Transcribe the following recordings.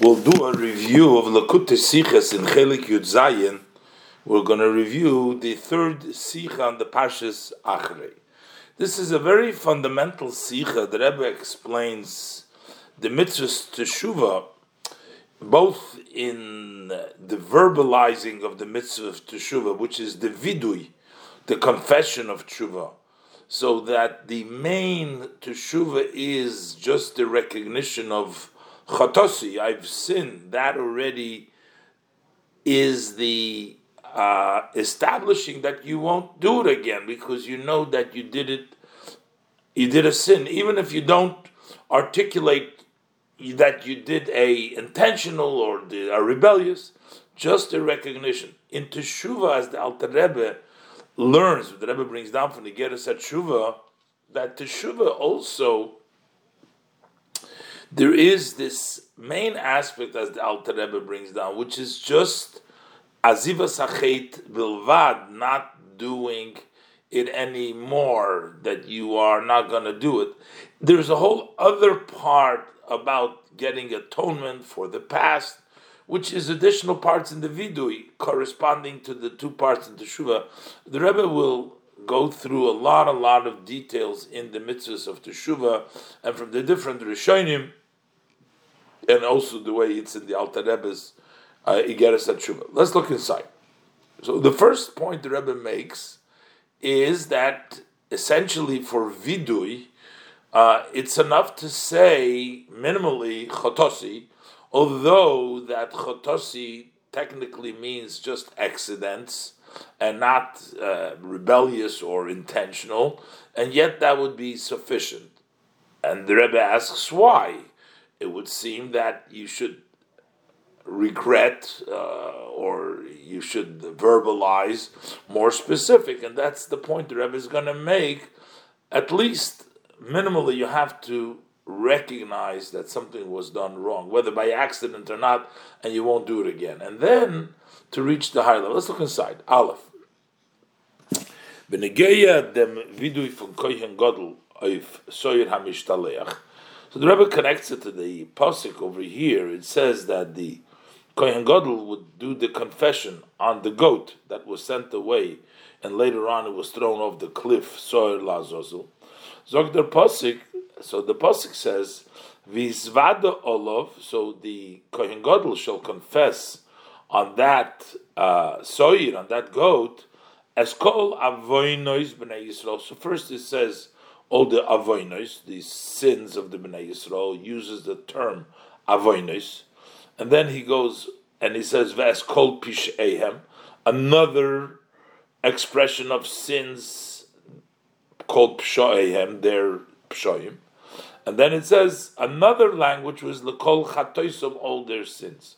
We'll do a review of Lakut Sichas in Chelik Yud Zayin. We're going to review the third Sikha on the Parshas Achrei. This is a very fundamental Sikha. The Rebbe explains the mitzvahs Teshuvah, both in the verbalizing of the mitzvah of Teshuvah, which is the Vidui, the confession of Teshuvah, so that the main Teshuvah is just the recognition of chatosi, I've sinned, that already is the uh, establishing that you won't do it again because you know that you did it, you did a sin, even if you don't articulate that you did a intentional or a rebellious, just a recognition. In Teshuvah, as the Alter Rebbe learns, the Rebbe brings down from the Geras Teshuvah, that Teshuvah also there is this main aspect as the Alter Rebbe brings down, which is just aziva sachet bilvad, not doing it anymore, that you are not going to do it. There's a whole other part about getting atonement for the past, which is additional parts in the vidui corresponding to the two parts in the shuva. The Rebbe will go through a lot, a lot of details in the mitzvahs of Teshuvah and from the different Rishonim and also the way it's in the Alter Rebbe's uh, Igeres Tshuva. Let's look inside. So the first point the Rebbe makes is that essentially for vidui, uh, it's enough to say minimally chotosi, although that chotosi technically means just accidents and not uh, rebellious or intentional, and yet that would be sufficient. And the Rebbe asks why it would seem that you should regret uh, or you should verbalize more specific, and that's the point the Rebbe is going to make. At least minimally, you have to recognize that something was done wrong, whether by accident or not, and you won't do it again. And then to reach the higher level, let's look inside. Aleph. Benegeya dem vidui auf Soyer so the Rebbe connects it to the pasuk over here. It says that the Kohen Gadol would do the confession on the goat that was sent away, and later on it was thrown off the cliff. Soyer lazozel. Zogder pasuk. So the pasuk says, "Vizvada olav." So the Kohen Gadol shall confess on that uh, soyer, on that goat, as kol avoinois b'nei Yisrael. So first it says all the avoinos, the sins of the Bnei Yisrael, uses the term avoinos, and then he goes and he says vas kol pishehem, another expression of sins called pshoehem, their pshoim, and then it says another language was lekol chatoisom, all their sins.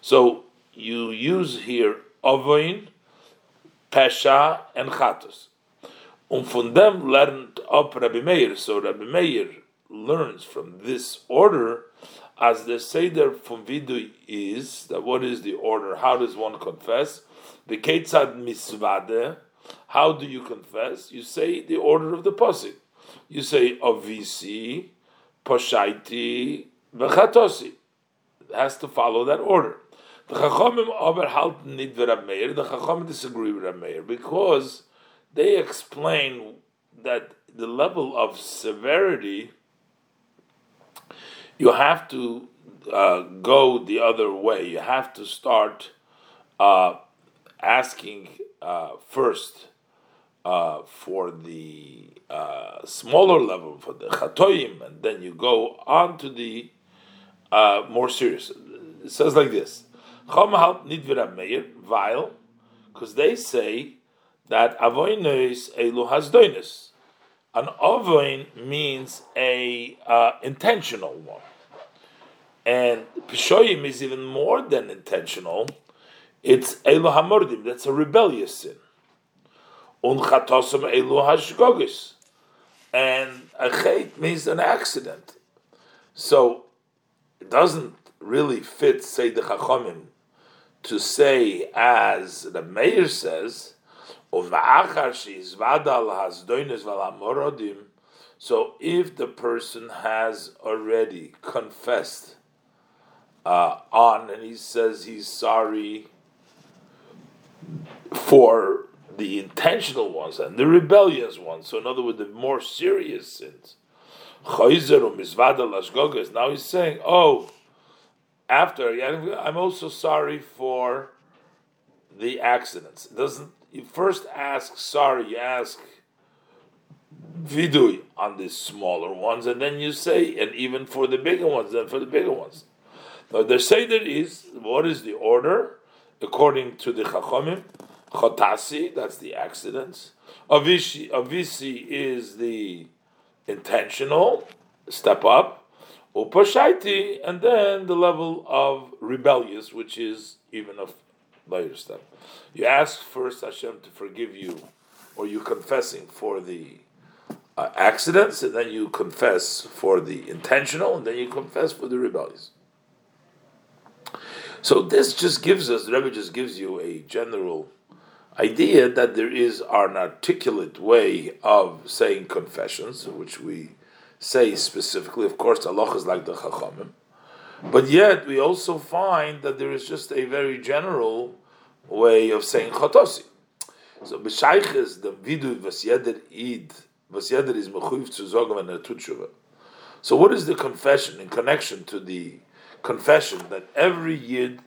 So you use here avoin, pesha, and chatos. Und von dem lernt up Rabbi Meir. So Rabbi Meir learns from this order as the Seder from Vidu is that what is the order? How does one confess? The Ketzad Misvade. How do you confess? You say the order of the Pasik. You say Avisi, Poshaiti, Vechatosi. It has to follow that order. The Chachamim aber halten nicht Meir. The Chachamim disagree with Rabbi Meir because they explain that the level of severity you have to uh, go the other way. You have to start uh, asking uh, first uh, for the uh, smaller level, for the chatoim, and then you go on to the uh, more serious. It says like this: because they say that avoinos elu hasdoinis. An avoin means a uh, intentional one, and pishoyim is even more than intentional. It's elu hamordim. That's a rebellious sin. Unchatosam elu hashgogis, and a chait means an accident. So it doesn't really fit, say the chachamim, to say as the mayor says so if the person has already confessed uh, on, and he says he's sorry for the intentional ones and the rebellious ones. So, in other words, the more serious sins. Now he's saying, "Oh, after I'm also sorry for the accidents." It doesn't you first ask sorry? You ask vidui on the smaller ones, and then you say, and even for the bigger ones, then for the bigger ones. Now, say that is what is the order according to the Chachomim? Chotasi, that's the accidents. Avishi, avisi is the intentional step up. Upashaiti, and then the level of rebellious, which is even a. You ask first Hashem to forgive you, or you confessing for the uh, accidents, and then you confess for the intentional, and then you confess for the rebellious. So this just gives us, the Rebbe just gives you a general idea that there is an articulate way of saying confessions, which we say specifically. Of course, Allah is like the Chachamim. But yet, we also find that there is just a very general way of saying Chotosi. So, B'shayches, the vidu vasyeder id, vasyeder is mechuv zu zogam and. So, what is the confession in connection to the confession that every yid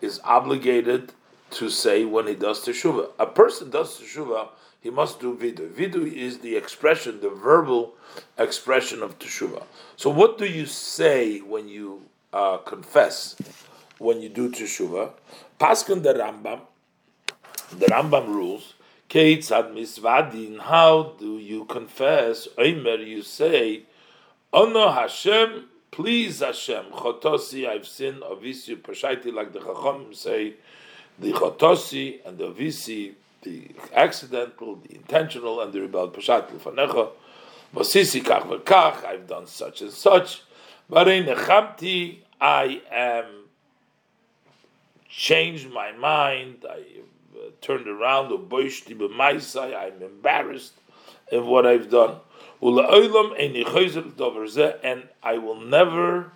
is obligated to say when he does teshuva. A person does teshuva, he must do vidu. Vidu is the expression, the verbal expression of teshuva. So, what do you say when you uh, confess, when you do teshuva? Paskin the Rambam, the Rambam rules. Keitzad misvadin. How do you confess? Omer, you say, Ono Hashem, please Hashem, chotosi, I've sinned, avisu, pashaiti, like the Chacham say, the chotosi and the visi, the accidental, the intentional, and the rebel pashat lefanecha. Vasisi kach v'kach, I've done such and such. Varei nechamti, I am changed my mind. I turned around. B'maisai, I'm embarrassed of what I've done. And I will never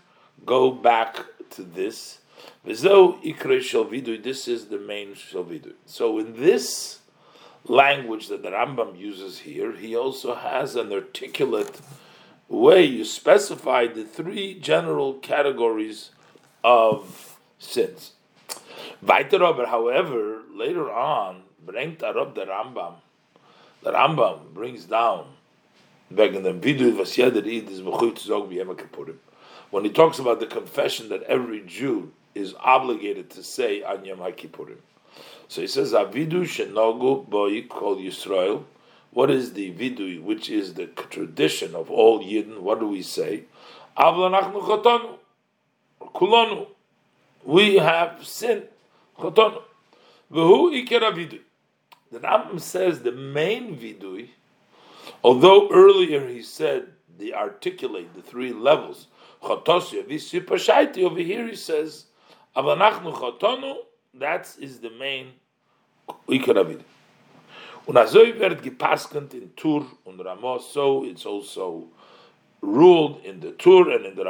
go back to this. This is the main shalvidu. So in this language that the Rambam uses here, he also has an articulate way you specify the three general categories of sins. Weiter however, later on, bringt Arab the Rambam. The Rambam brings down when he talks about the confession that every Jew is obligated to say on Yom HaKippurim. So he says, Avidu shenogu boi kol Yisrael. What is the vidui, which is the tradition of all Yidden? What do we say? Avlanachnu chotanu, kulonu. We have sinned. Chotanu. V'hu ikera vidui. The Rambam says the main vidui, although earlier he said the articulate the three levels, chotosi, visipashaiti, over here he says Avanachnu chotonu, that is the main Ikaravid. Und azoi wird gepaskent in Tur und Ramo, so it's also ruled in the Tur and in the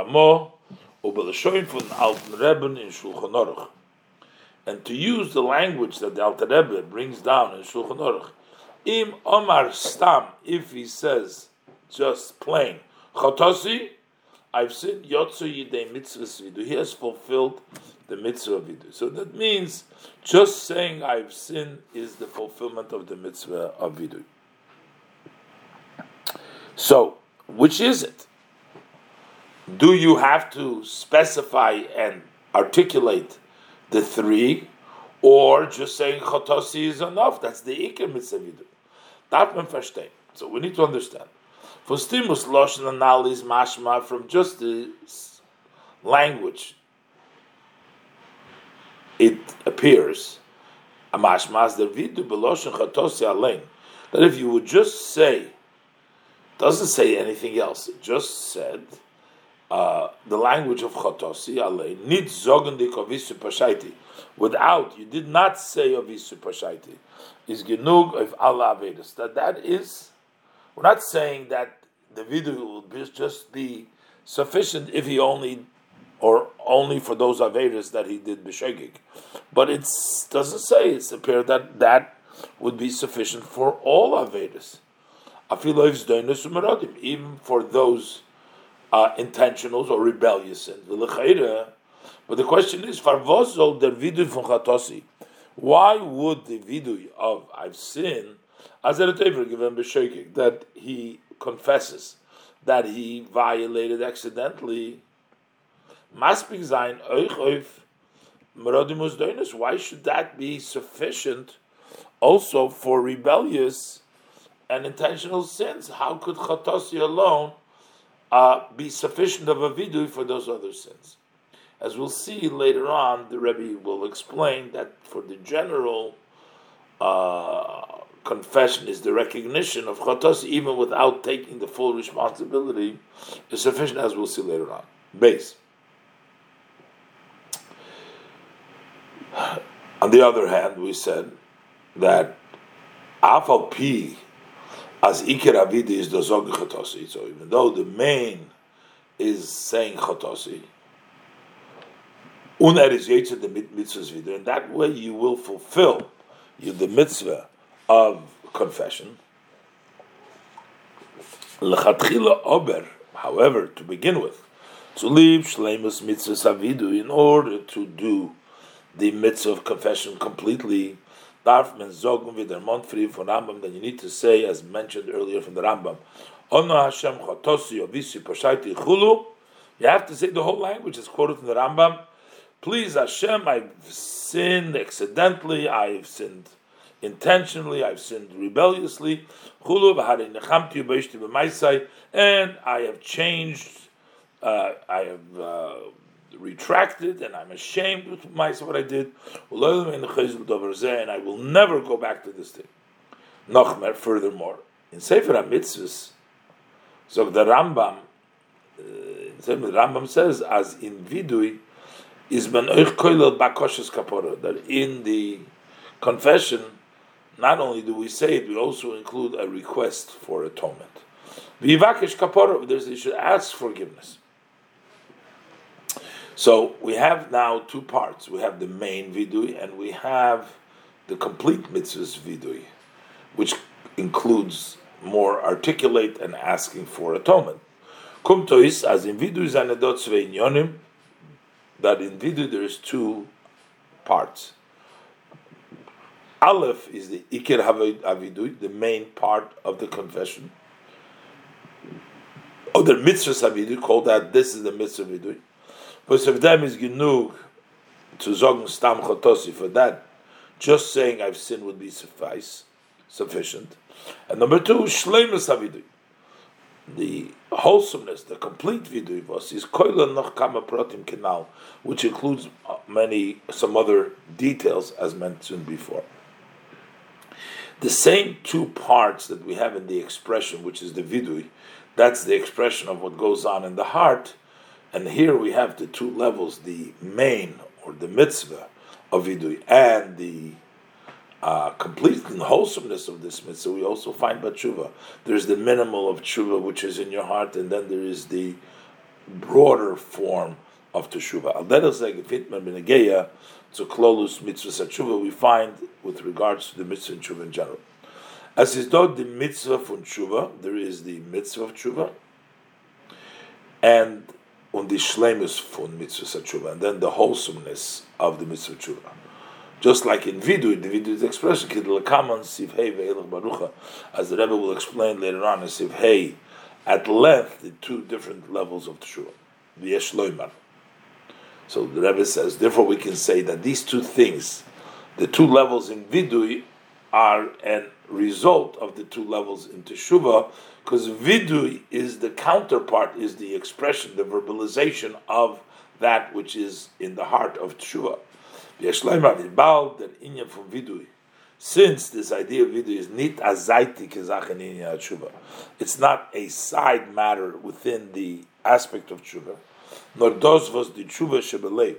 the Schoen von Alten Rebben in Shulchan Aruch. And to use the language that the Alter Rebbe brings down in Shulchan Aruch, im Omar Stam, if he says just plain, Chotosi, I've seen Yotzu Yidei Mitzvahs Vidu. He has fulfilled the mitzvah Vidu. So that means just saying I've sinned is the fulfillment of the mitzvah of Vidu. So, which is it? Do you have to specify and articulate the three, or just saying Chotosi is enough? That's the Iker mitzvah Vidu. One verstehen. So we need to understand. For stimus loshen analysis mashma from just the language, it appears a mashmas the vidu beloshen chatosi alein. That if you would just say doesn't say anything else, it just said uh, the language of chatosi alein nit zogen dik avisu pashaiti. Without you did not say avisu pashaiti. Is genug of Allah avedus that that is we're not saying that the video will just be sufficient if he only or only for those Avedas that he did B'Shegig. But it doesn't say, it's appear that that would be sufficient for all Avedas. Even for those uh, intentionals or rebellious sins. But the question is, Farvozol der Vidui von Chatosi. why would the vidui of I've sinned that he confesses that he violated accidentally? Maspik sein euch Why should that be sufficient also for rebellious and intentional sins? How could chatosi alone uh, be sufficient of a vidui for those other sins? As we'll see later on, the Rebbe will explain that for the general uh, confession is the recognition of chotos, even without taking the full responsibility, is sufficient, as we'll see later on. Base. On the other hand, we said that afal pi as iker avidi is the zog chotosi. So even though the main is saying chotosi, Uner is Yetzer the mitzvahs wieder, and that way you will fulfill you, the mitzvah of confession. Ober, however, to begin with, to leave shleimus mitzvah avidu in order to do the mitzvah of confession completely. Darf men zogen wieder Montfried von Rambam, then you need to say, as mentioned earlier from the Rambam, Ono Hashem chotosi ovisi poshaiti chulu. You have to say the whole language is quoted from the Rambam. Please Hashem, I've sinned accidentally, I've sinned intentionally, I've sinned rebelliously, and I have changed, uh, I have uh, retracted, and I'm ashamed with myself what I did, and I will never go back to this thing. Nochmer, furthermore, in Sefer HaMitzvahs, so the Rambam, uh, the Rambam says, as in Vidui, is ben euch koilel bakoshes kapora that in the confession not only do we say it we also include a request for atonement. Vivakesh kapora there's you should ask forgiveness. So we have now two parts. We have the main vidui and we have the complete mitzvahs vidui which includes more articulate and asking for atonement. Kumtois as in vidui zanedot yonim that in Vidu there is two parts. Aleph is the Iker Avidui, the main part of the confession. Other mitzvahs Avidui call that this is the mitzvah of them is Genug to Zogn Stam Chotosi. For that, just saying I've sinned would be suffice, sufficient. And number two, Shleimus Avidui the wholesomeness, the complete vidui is koila noch kama kenal, which includes many some other details as mentioned before. The same two parts that we have in the expression, which is the vidui, that's the expression of what goes on in the heart, and here we have the two levels: the main or the mitzvah of vidui and the uh, complete wholesomeness of this mitzvah, we also find batshuva. There's the minimal of tshuva, which is in your heart, and then there is the broader form of teshuva. Al fitman to klolus mitzvah tshuva, we find with regards to the mitzvah and tshuva in general. As is though the mitzvah from tshuva, there is the mitzvah of tshuva, and on the shlemus from mitzvah tshuva, and then the wholesomeness of the mitzvah tshuva. Just like in Vidu, the Vidu's expression, Barucha, as the Rebbe will explain later on Sivhei, at length, the two different levels of Teshuvah, the So the Rebbe says, therefore we can say that these two things, the two levels in Vidui, are a result of the two levels in Teshuvah, because Vidui is the counterpart, is the expression, the verbalization of that which is in the heart of Teshuvah. Since this idea of vidui is nit azaiti it's not a side matter within the aspect of tshuva, nor dos was the tshuva shebelev,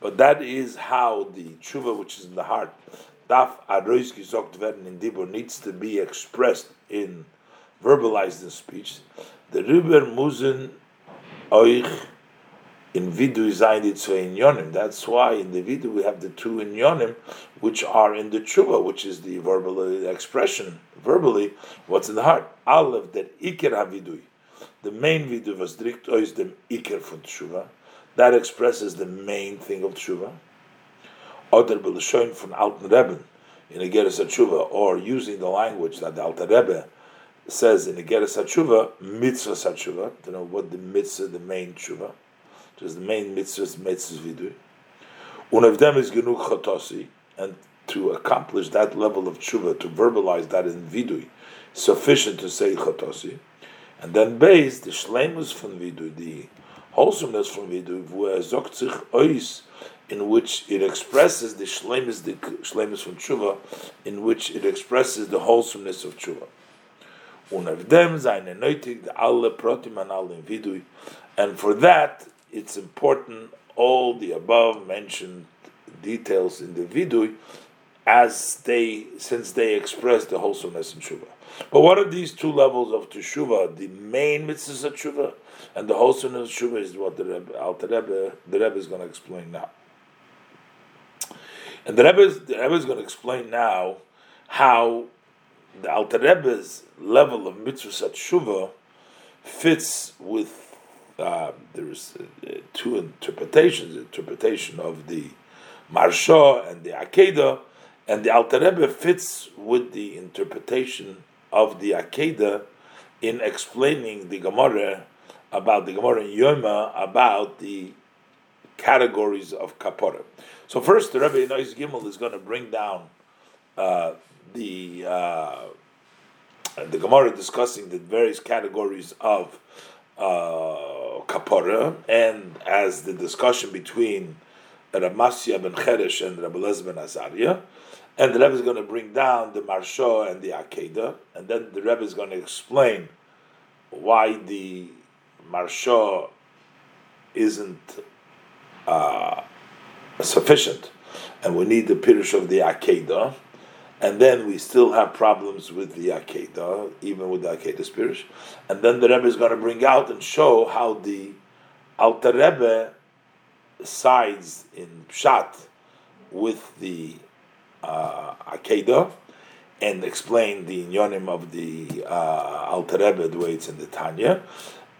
but that is how the tshuva which is in the heart, daf in dibur, needs to be expressed in verbalized in speech. The riber muzen oich in vidu zayin in yonim. That's why in the vidu we have the two in yonim, which are in the tshuva, which is the verbal expression verbally what's in the heart. Aleph that iker havidui. The main vidu was drikt is dem iker von tshuva. That expresses the main thing of tshuva. Oder belashoin von alten Rebben in a Geras Tshuva, or using the language that the Alter Rebbe says in the Geras Tshuva, mitzvah Tshuva, to know what the mitzvah, the main tshuva, which is the main mitzvah, mitzvah vidui. One of them is genug chotosi, and to accomplish that level of tshuva, to verbalize that in vidui, sufficient to say chotosi, and then based the shlemus from vidui, the wholesomeness from vidui, wo er zogt sich ois in which it expresses the shlemis, the shlemis from tshuva, in which it expresses the wholesomeness of tshuva. dem seine nötig alle protim an alle vidui, and for that it's important all the above mentioned details in the vidui as they since they express the wholesomeness in tshuva. But what are these two levels of teshuva? The main mitzvahs of tshuva and the wholesomeness of tshuva is what the Rebbe, Alter Rebbe, the Rebbe is going to explain now. And the Rebbe is, the Rebbe is going to explain now how the Alter Rebbe's level of mitzvah tshuva fits with uh, there's uh, two interpretations: interpretation of the Marsha and the Akedah, and the Alter Rebbe fits with the interpretation of the Akedah in explaining the Gemara about the Gemara in Yoma about the categories of kapara. So first, the Rebbe Nois Gimel is going to bring down uh, the uh, the Gemara discussing the various categories of uh, and as the discussion between Ramasya ben Cheresh and Rabbi Lez ben Azariah, and the Rebbe is going to bring down the Marsha and the Akedah, and then the Rebbe is going to explain why the Marsha isn't uh, sufficient, and we need the Pirish of the Akedah, and then we still have problems with the Akedah, even with the Akedah Pirish, and then the Rebbe is going to bring out and show how the Alter Rebbe sides in Pshat with the uh, Akedah, and explain the inyonim of the uh, Alter Rebbe the way it's in the Tanya,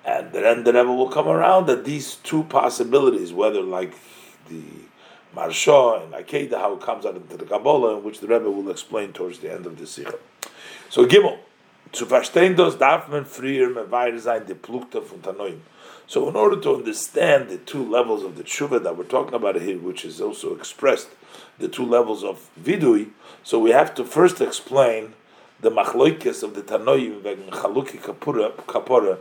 and then the Rebbe will come around that these two possibilities, whether like the Marsha and Akedah, how it comes out into the Kabbalah, in which the Rebbe will explain towards the end of the Sikha. So Gimel, zu verstehen das darf man früher mehr sein, die Plukta von Tanoim. So in order to understand the two levels of the tshuva that we're talking about here, which is also expressed, the two levels of vidui, so we have to first explain the machloikes of the Tanoim wegen Chaluki Kapura, Kapura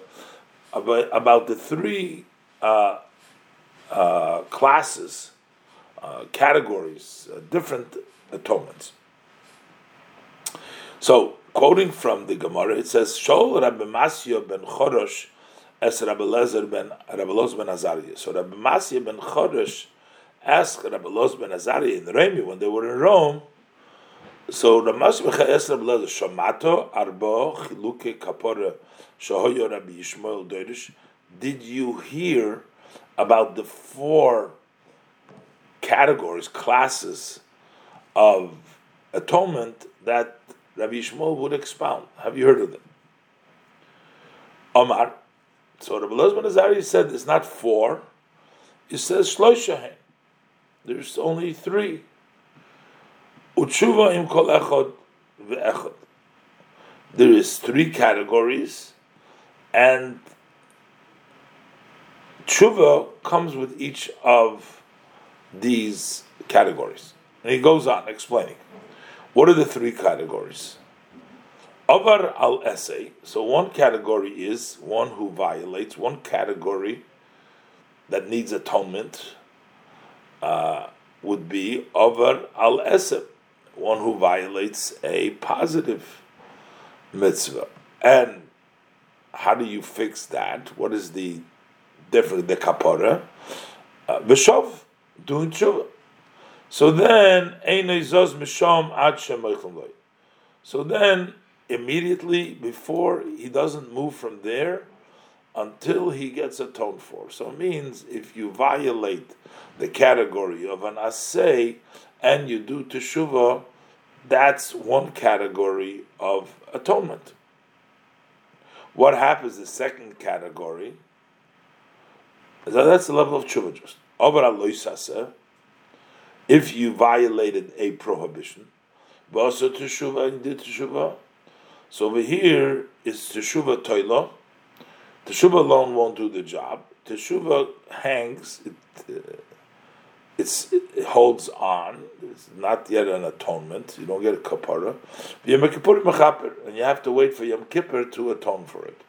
about, about the three uh, uh, classes, uh, categories, uh, different atonements. So, quoting from the Gemara, it says, "Shol Rabbi Masya ben Chorosh es Rabbi Lezer ben Rabbi ben Azariah." So Rabbi Masya ben Chorosh asked Rabbi Loz ben Azariah in Remi when they were in Rome. So ben Rabbi Lezer, "Shamato arbo chiluke shahoyo Rabbi Yishmael Doirish." Did you hear about the four categories, classes of atonement that Rabbi Yishmael would expound. Have you heard of them? Omar. So Rabbi Lozman Azari said it's not four. He says shloishahen. There's only three. Utshuva im kol echad ve'echad. There is three categories, and tshuva comes with each of these categories. And he goes on explaining. What are the three categories? Avar al essay. So one category is one who violates. One category that needs atonement uh, would be over al essay, one who violates a positive mitzvah. And how do you fix that? What is the different the kapara, uh, v'shov doing tshuva. So then So then immediately before he doesn't move from there until he gets atoned for. So it means if you violate the category of an assay and you do teshuva, that's one category of atonement. What happens the second category? That's the level of tshuva just. Over If you violated a prohibition, but also teshuva and did teshuva. So over here is teshuva toila. Teshuva alone won't do the job. Teshuva hangs. It, uh, it holds on. It's not yet an atonement. You don't get a kapara. Yom Kippur and you have to wait for Yom Kippur to atone for it.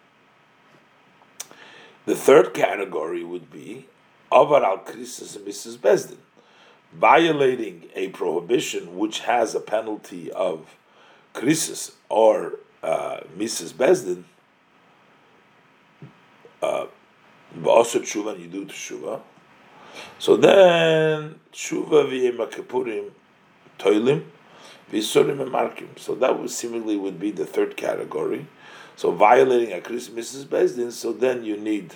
The third category would be avar al krisis and Mrs. Bezdin, violating a prohibition which has a penalty of krisis or uh, Mrs. Bezdin. Uh, tshuva, you do tshuva so then tshuva v'yema kippurim toilim v'isurim emarkim. So that would seemingly would be the third category. So violating a Christmas is Bezdin, so then you need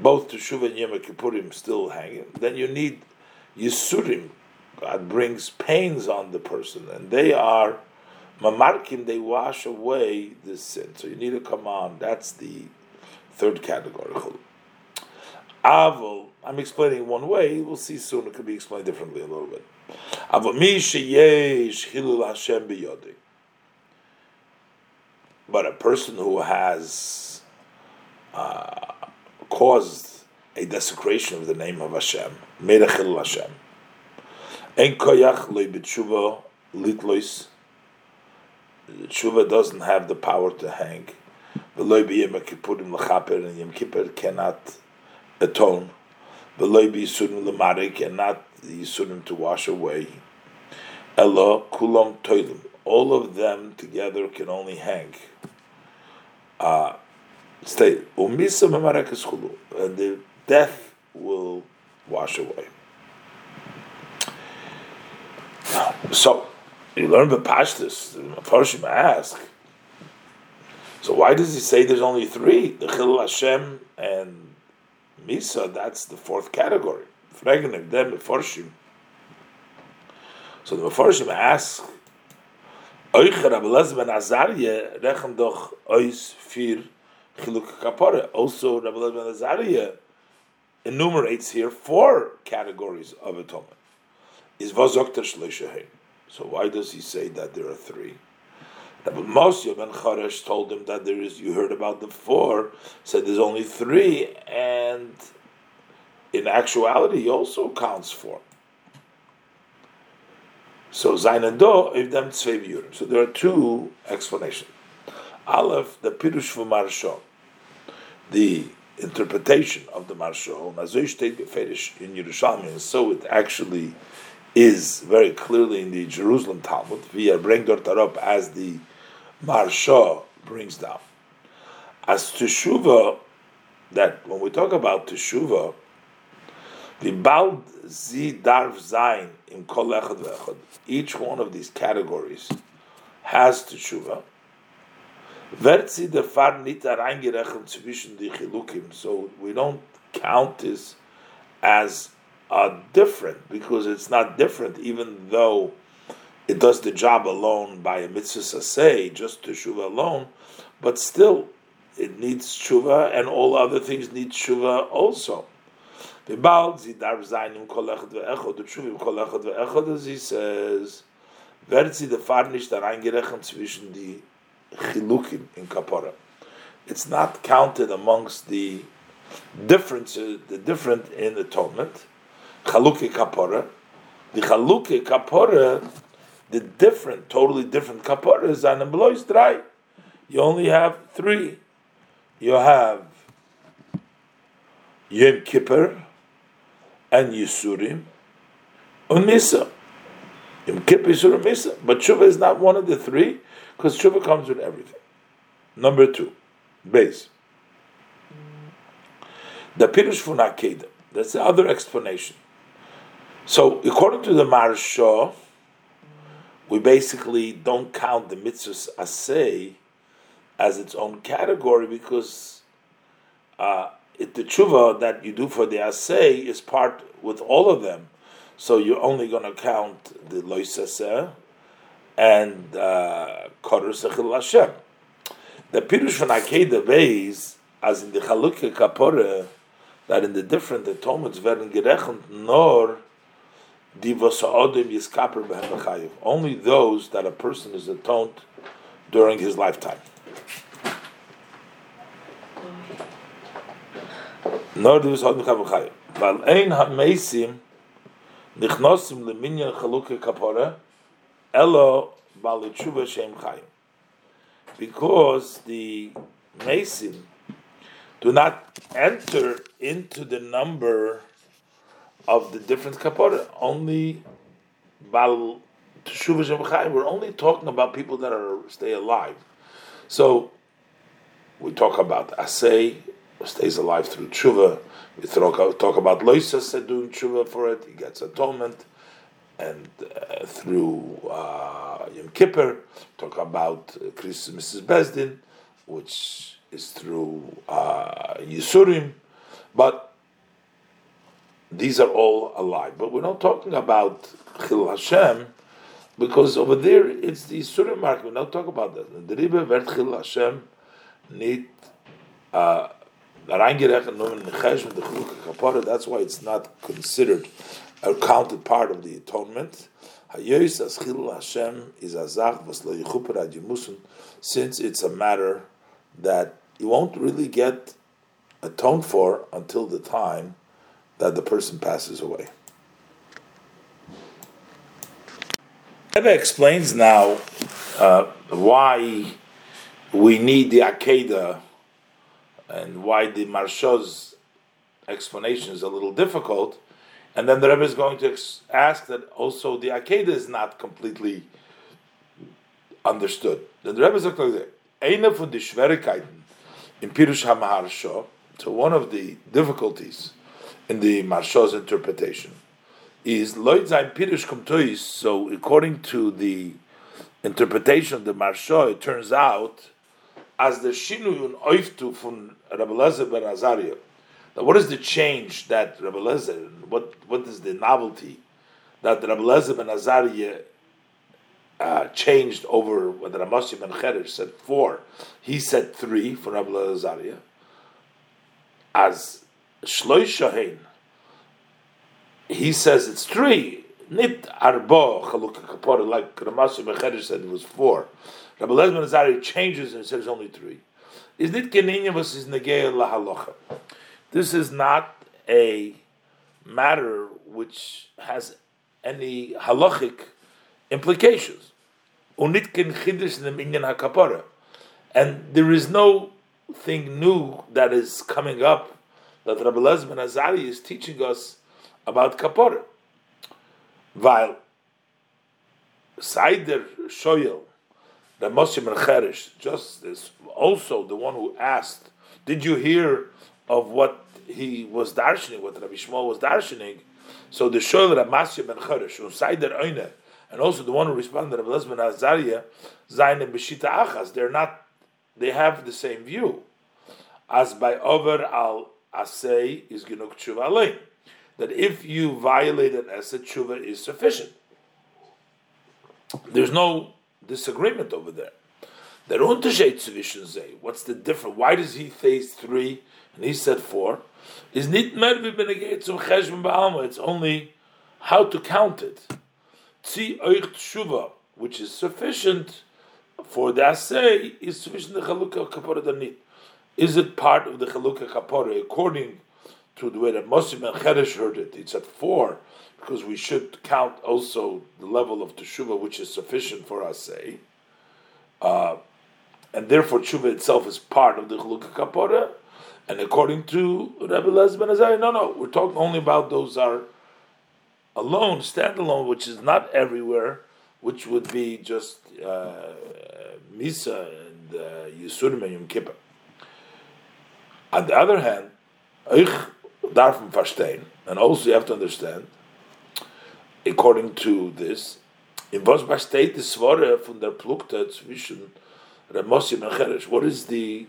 both Teshuva and Yom Kippurim still hanging. Then you need Yisurim. God brings pains on the person, and they are Mamarkim, they wash away the sin. So you need to come on. That's the third category. Avol, I'm explaining one way, we'll see soon, it could be explained differently a little bit. Avol mi sheyesh hilul Hashem biyodi. But a person who has uh, caused a desecration of the name of Hashem, made a chilul Hashem, en koyach loy b'tshuva litlois, tshuva doesn't have the power to hang, v'loy b'yem kippurim l'chaper, and Yom Kippur cannot atone, v'loy be yisurim l'marik, and not the yisurim to wash away. Ella kulam toilim. All of them together can only hang. Uh, stay. Umisa memarek and the death will wash away. So, you learn the pashtus. The Farshim ask. So why does he say there's only three? The Chil Hashem and Misa, that's the fourth category. Fragen them Meforshim. So the Meforshim ask, Eucher Rabbi ben Azariah rechem doch ois fir chiluk kapore. Also, Rabbi ben Azariah enumerates here four categories of atonement. Is vazokter shleishahein. So why does he say that there are three? Rabbi Moshe ben Choresh told him that there is, you heard about the four, said there's only three, and in actuality, he also counts four. So Zainado, if them So there are two explanations. Aleph, the Pirush Marsho, the interpretation of the Marsho, in Yerushalmi, so it actually is very clearly in the Jerusalem Talmud, via Brengdor Tarop, as the Marsha brings down. As Teshuva, that when we talk about Teshuva, the Bald Zi Darv Zain in Kol Echad each one of these categories has Teshuva. Verzi the Far Nita reingerechnet zwischen die Chilukim, so we don't count this as a different because it's not different, even though it does the job alone by a mitzvah say, just teshuva alone, but still it needs tshuva, and all other things need tshuva also. The as he says, reingerechnet zwischen die Chilukim in Kapora. It's not counted amongst the differences, the different in atonement. Chaluki Kapora. The Chaluki Kapora the different, totally different kaparas on the belois dry. You only have three. You have Yom Kippur and Yisurim and Misa. Yom Kippur, Yisurim, Misa. But Shuvah is not one of the three because Shuvah comes with everything. Number two, base. The Pirush Funakeda. That's the other explanation. So, according to the Maharsha, we basically don't count the mitzvahs asay as its own category because uh, it, the tshuva that you do for the asay is part with all of them. So you're only going to count the loisaseh and uh, korus uh, Hashem. The pirush from Akeda Beis, as in the Chalukah Kapore, that in the different atonements werden gerechnet nor only those that a person is atoned during his lifetime. Because the Mason do not enter into the number of the different kapara. Only bal we're only talking about people that are stay alive. So we talk about asay stays alive through tshuva. We talk, talk about loisas doing tshuva for it. He gets atonement and uh, through uh, Yom Kippur, talk about uh, Mrs. Besdin, which is through uh, Yisurim, but these are all alive. But we're not talking about Chil Hashem, because over there it's the Yisurim mark. We're not talking about that. The Rebbe Vert Chil Hashem need uh, that's why it's not considered a counted part of the atonement. Hashem is azach Since it's a matter that you won't really get atoned for until the time that the person passes away. Rebbe explains now uh, why we need the Akedah and why the Marsha's explanation is a little difficult and then the Rebbe is going to ask that also the Akedah is not completely understood. Then the Rebbe is going to say, in Pirush HaMaharsha, so one of the difficulties in the Marsha's interpretation is Lloyd Zain Pirush Kumtois, so according to the interpretation of the Marsha, it turns out as the Shinuyun Oiftu from Rabbi Lezer ben Azariah, now, what is the change that Rabbi Lezer, what, what is the novelty that Rabbi Lezer ben Azariah uh, changed over what the Ramashi ben Cheresh said four, he said three for Rabbi Lezer as Shloishahin, he says it's three. Nit arbo chalukah kapora like Ramashi ben Cheresh said it was four. Rabbi Lezer ben Azariah changes and says only three. Is nit keninyan was is negei lahalocha. This is not a matter which has any halachic implications. Unit Unitkin chiddush minyan hakapara, and there is no thing new that is coming up that Rabbi Lezman Azari is teaching us about kapara. While Saider Shoyel, the Moshe Cheresh, just as also the one who asked, did you hear of what he was darshaning, what Rabbi Shmuel was darshaning. So the Shoel Ramasya ben Choresh, Usaider Oine, and also the one who responded, Rabbi Lesben Azariah, Zayin and Beshita Achas, they're not, they have the same view. As by over al Asay is Genuk Tshuva Alein. That if you violate an Esed, Tshuva is sufficient. There's no disagreement over there. Sie, what's the difference? Why does he face three and he said four? Is nit. It's only how to count it. Tzi euch tshuva, which is sufficient for the assay, is sufficient the chalukah kapora danit. Is it part of the chalukah kapora according to the way that Mosim and Cheresh heard it? It's at four because we should count also the level of teshuva which is sufficient for assay. Uh, and therefore tshuva itself is part of the chalukah kapora. And according to Rabbi Les Ben Azariah, no, no, we're talking only about those are alone, standalone, which is not everywhere, which would be just uh, Misa and uh, Yisurim and Yom Kippur. On the other hand, ich darf verstehen, and also you have to understand, according to this, in was besteht die Svore von der Plukta zwischen Ramosim and Cheresh? What is the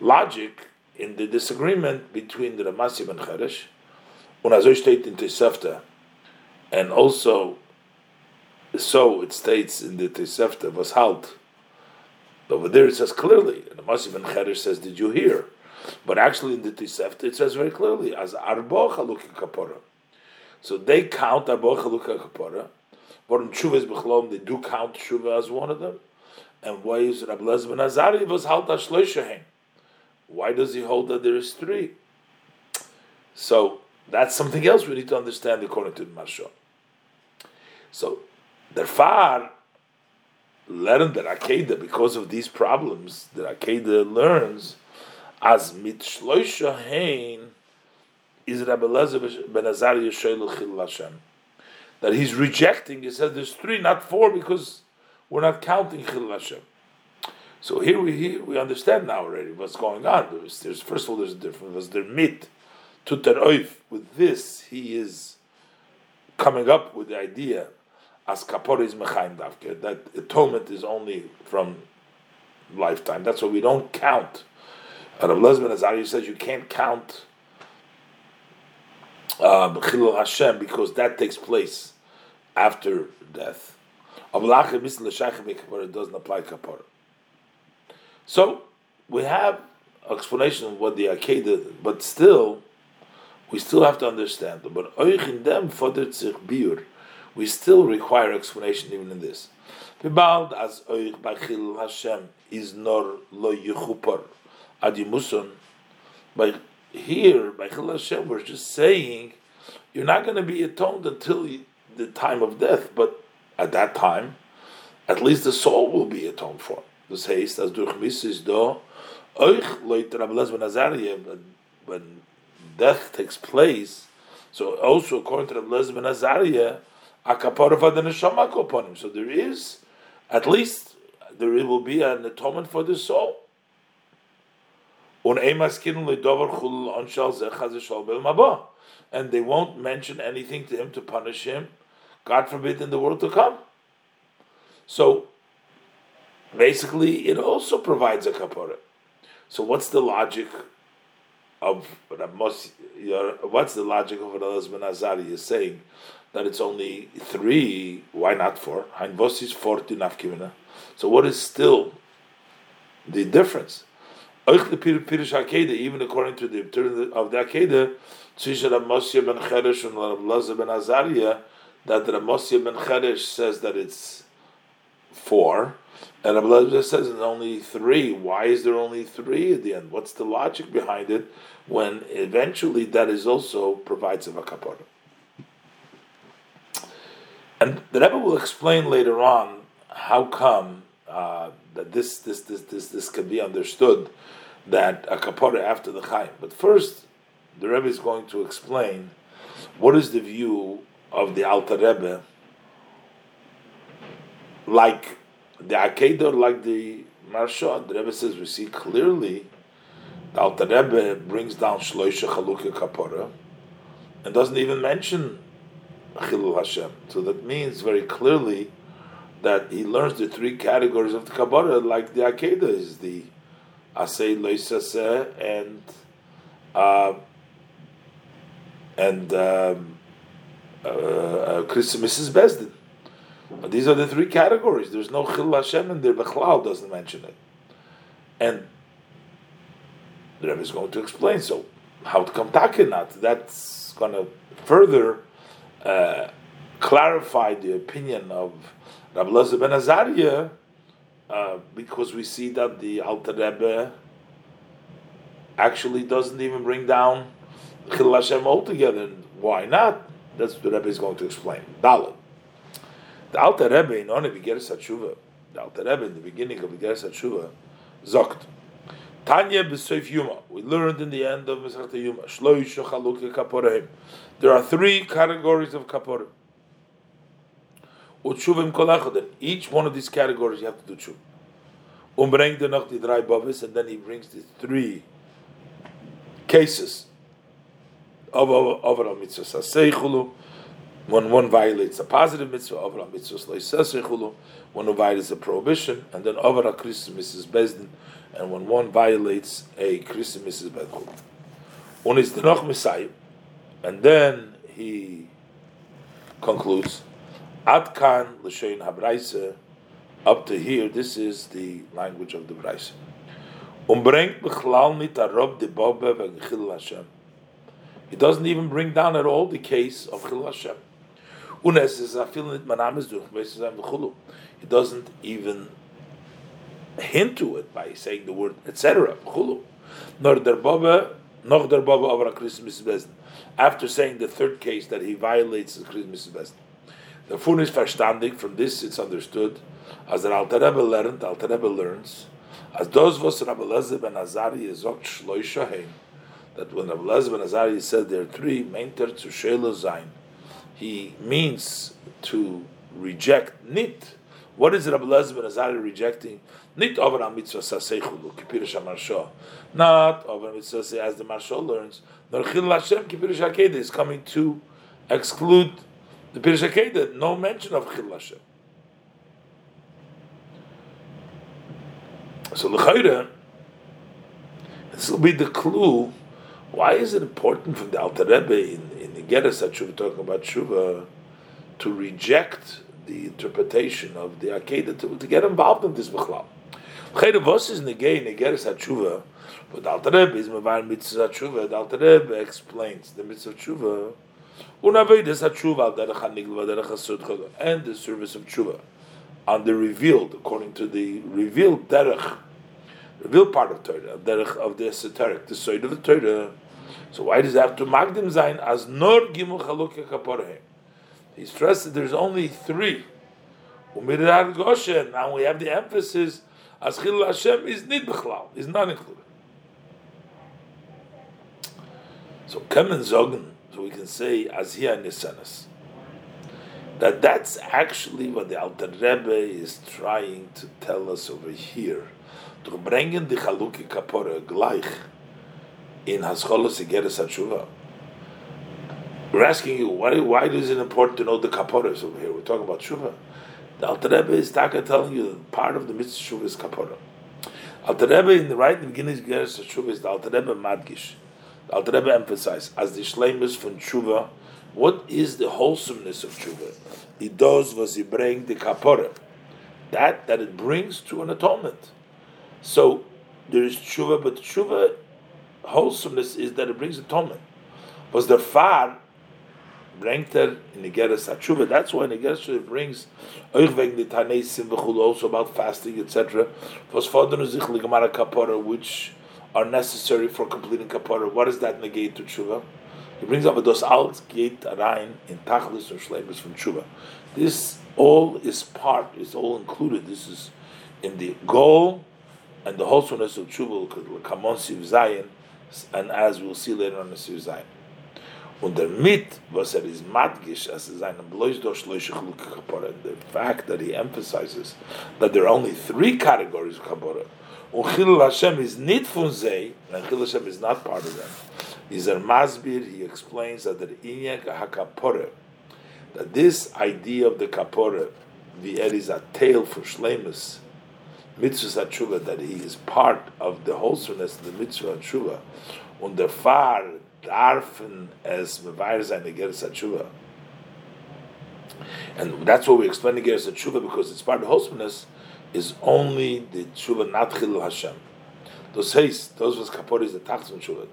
logic in the disagreement between the Ramasi ben Cheresh, und also steht in Tosefta, and also, so it states in the Tosefta, was halt. Over there it says clearly, and Ramasi ben Cheresh says, did you hear? But actually in the Tosefta it says very clearly, as Arbo Chaluki Kapora. So they count Arbo Chaluki Kapora, but in Shuvah Bechlom, they do count Shuvah as one of them. And why is Rabbi Lezben Azari was halt Ashloishahem? Why does he hold that there is three? So that's something else we need to understand according to the Marsha. So the far learned that Akeda because of these problems that Akeda learns as mit shloisha hein is Rabbi Lezer ben Azariah Chil Hashem that he's rejecting. He says there's three, not four, because we're not counting Chil Hashem. So here we here we understand now already what's going on. There's, there's first of all there's a difference. Was there mit tutar With this, he is coming up with the idea as kapor is mechaim davke that atonement is only from lifetime. That's why we don't count Rav Lezben Azari says you can't count um, Chilul Hashem because that takes place after death. It doesn't apply kapara. So we have explanation of what the Akedah, but still, we still have to understand. But them we still require explanation even in this. as Hashem is nor lo yichupar adimuson. By here, by Chil Hashem, we're just saying you're not going to be atoned until the time of death, but at that time, at least the soul will be atoned for. This heißt, as durch Mises do, euch Leute ben Azariah, when death takes place, so also according to Rabbelas ben Azariah, a kapara for the neshama. So there is, at least, there will be an atonement for the soul. And they won't mention anything to him to punish him, God forbid, in the world to come. So basically, it also provides a kapara. So what's the logic of what's the logic of what Allah ben Azari is saying that it's only three? Why not four? So what is still the difference? Even according to the turn of the Akedah, Tzisha Ramosya ben Cheresh and Laza ben Azariah, that Ramosya ben Cheresh says that it's four, and Rabbi says it's only three. Why is there only three at the end? What's the logic behind it when eventually that is also provides a kapara? And the Rebbe will explain later on how come uh, that this this this this this can be understood that a kapara after the chayim. But first, the Rebbe is going to explain what is the view of the Alter Rebbe, like the Akedah, like the Marsha. The Rebbe says we see clearly the Alter Rebbe brings down Shloisha Chalukah Kapara and doesn't even mention Chilul Hashem. So that means very clearly that he learns the three categories of the Kabbalah, like the Akedah is the Asay Loisase and uh, and um, uh, uh, Mrs. Bezdin. These are the three categories. There's no Chil Hashem in there. Bechlal doesn't mention it, and the Rebbe is going to explain. So how to come takinat? That's going to further uh, clarify the opinion of Rabbi ben Azariah, uh, because we see that the Alter Rebbe actually doesn't even bring down Chil Hashem altogether. Why not? That's what the Rebbe is going to explain. Dalit. The Alter Rebbe in Oni Begeres HaTshuva, the Alter Rebbe in the beginning of Begeres HaTshuva, Zokt. Tanya b'soif Yuma. We learned in the end of Masechet Yuma. Shloisha chalukah kaporahim. There are three categories of kaporim. Each one of these categories you have to do tshuv. Umbreng the noch die drei bavis, and then he brings the three cases of overall. Seichulu, when one violates a positive mitzvah, over a mitzvah when one violates a prohibition, and then over a Christ Mrs. Bezdin, and when one violates a Christ Mrs. Bezdin. One is the noch Messiah, and then he concludes, Adkan l'shein habraise, up to here, this is the language of the Braise. Umbrengt bechlal nit arob de bobe v'gchil Hashem. He doesn't even bring down at all the case of Chil Hashem. He doesn't even hint to it by saying the word etc. Nor der Baba, nor der Baba over a Christmas After saying the third case that he violates the Christmas Bezdin. The Fun is verstandig, from this it's understood, as the Alter Rebbe learned, Alter Rebbe learns, as those was Rabbi Lezer ben Azari zogt shloisha that when Rabbi Lezer ben Azari said there are three, meinter zu shelo zayin, he means to reject nit. What is Rabbi Lezer ben Azari rejecting? Nit over mitzvah saseichulu, kipirish ha Not over mitzvah as the Marsha learns, nor chil Hashem kipirish is coming to exclude the Pirish HaKedah, no mention of chil Hashem. So l'chayre, this will be the clue. Why is it important for the Alter Rebbe in in the Geras HaTshuva, talking about Tshuva, to reject the interpretation of the Akedah, to, to get involved in this Bechlal. Cheder was is negay negeres hatshuva, but the Alter Rebbe is mevar mitzvah hatshuva. The Alter Rebbe explains the mitzvah tshuva, and the service of tshuva on the revealed, according to the revealed derech, revealed part of Torah, derech of the esoteric, the side of the Torah. So why does it have to magdim zayin as nor gimel chalukah kaporeh? He stressed that there's only three. Umirar Goshen. Now we have the emphasis as chilul Hashem is nid b'chlal, is not included. So kemen zogen, so we can say here nisanas. That that's actually what the Alter Rebbe is trying to tell us over here. To bring in the chalukah kapore gleich in Hascholos Igeres HaTshuva. We're asking you, why, why is it important to know the Kaporas over here? We're talking about Shuva. The Alter Rebbe is telling you that part of the mitzvah Shuva is Kapora. Alter Rebbe, in the right in the beginning of Geras HaTshuva, is the Alter Rebbe Madgish. Alter Rebbe emphasized, as the Shleimus from Shuva, what is the wholesomeness of Shuva? It does was he bring the Kapora. That, that it brings to an atonement. So, there is Shuva, but Shuva wholesomeness is that it brings atonement. Was the far bringt in the Geras Hatshuva. That's why in the Geras Hatshuva brings euch wegen the Tanesim v'chul also about fasting etc. Was fordern sich l'gemara kapora which are necessary for completing kapora. What does that negate to tshuva? He brings up a dos alt geht rein in tachlis or shleibus from tshuva. This all is part, is all included. This is in the goal and the wholesomeness of tshuva. Kamon siv zayin and as we'll see later on the Sir Zayin. Und der Mit, was er ist madgish, as is ein bloß durch Chalukah Kapora, the fact that he emphasizes that there are only three categories of Kapora, und Chilul Hashem is not von sei, and Chilul Hashem is not part of them, is er Masbir, he explains that the Inyek HaKapora, that this idea of the Kapora, the er is a tale for Shlemus, mitzvah tshuva that he is part of the wholesomeness of the mitzvah tshuva, und der Fahr darfen es beweir sein the geres tshuva. And that's what we explain the geres tshuva because it's part of the wholesomeness is only the tshuva not chilul Hashem. Those says those was kapore is the tachzon tshuva.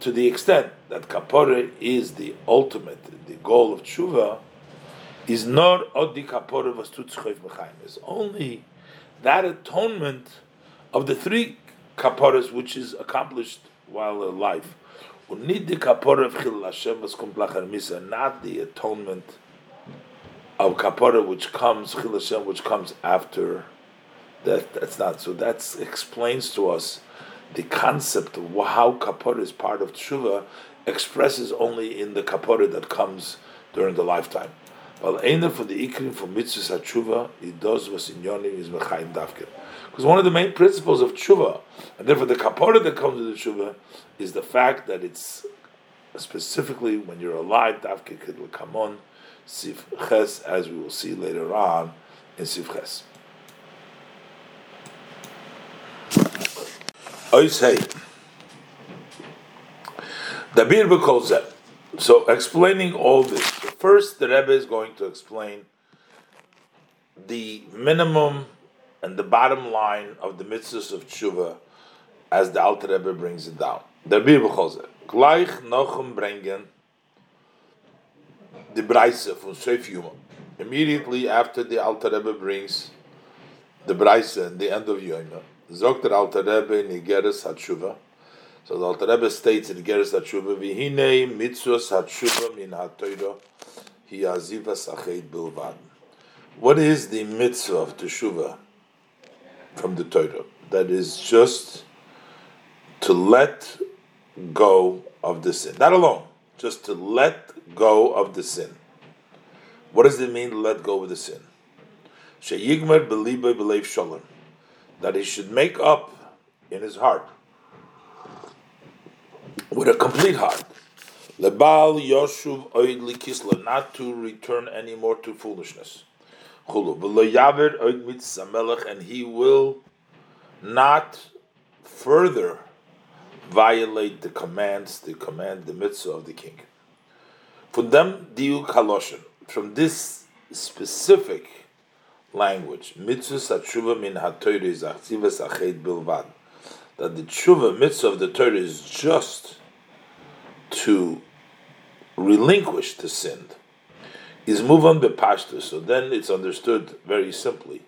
To the extent that kapore is the ultimate, the goal of tshuva, is not odi kapore was tutzchoif mechaim. It's only that atonement of the three kaporas which is accomplished while alive. Need the kapora of Chil Hashem was misa, not the atonement of kapora which comes Chil Hashem which comes after That That's not so. That explains to us the concept of how kapora is part of tshuva expresses only in the kapora that comes during the lifetime. Weil einer von the Ikrim from Mitzvah HaTshuva, he does was in is Mechayim Davker. Because one of the main principles of Tshuva, and therefore the kapara that comes with the Tshuva, is the fact that it's specifically when you're alive, could come on, Sif Ches, as we will see later on in Sif Ches. Oisei. Dabir Bekolzeh. So, explaining all this, first the Rebbe is going to explain the minimum and the bottom line of the mitzvahs of tshuva as the Alter Rebbe brings it down. Dabir Bekolzeh. Gleich nochem bringen the Braise from Seif Yuma. Immediately after the Alter Rebbe brings the Braise and the end of Yoma, der Alter Rebbe in HaTshuva, so the Alter Rebbe states in Igeres HaTshuva, Vihine mitzvahs HaTshuva min HaToira hi azivas acheid bilvad. What is the mitzvah of Teshuvah from the Torah? That is just to let go of the sin. Not alone, just to let go of the sin. What does it mean let go of the sin? Sheyigmer belibe believe shalom. That he should make up in his heart with a complete heart. Lebal Yoshuv Oid Kisla, not to return anymore to foolishness. Chulu, And he will not further violate the commands, the command, the mitzvah of the king. Them, diuk haloshen. From this specific language, mitzvah tshuva min hatoyre is achzivas ached bilvad. That the tshuva mitzvah of the Torah is just to relinquish the sin. Is move on bepashtu. So then it's understood very simply,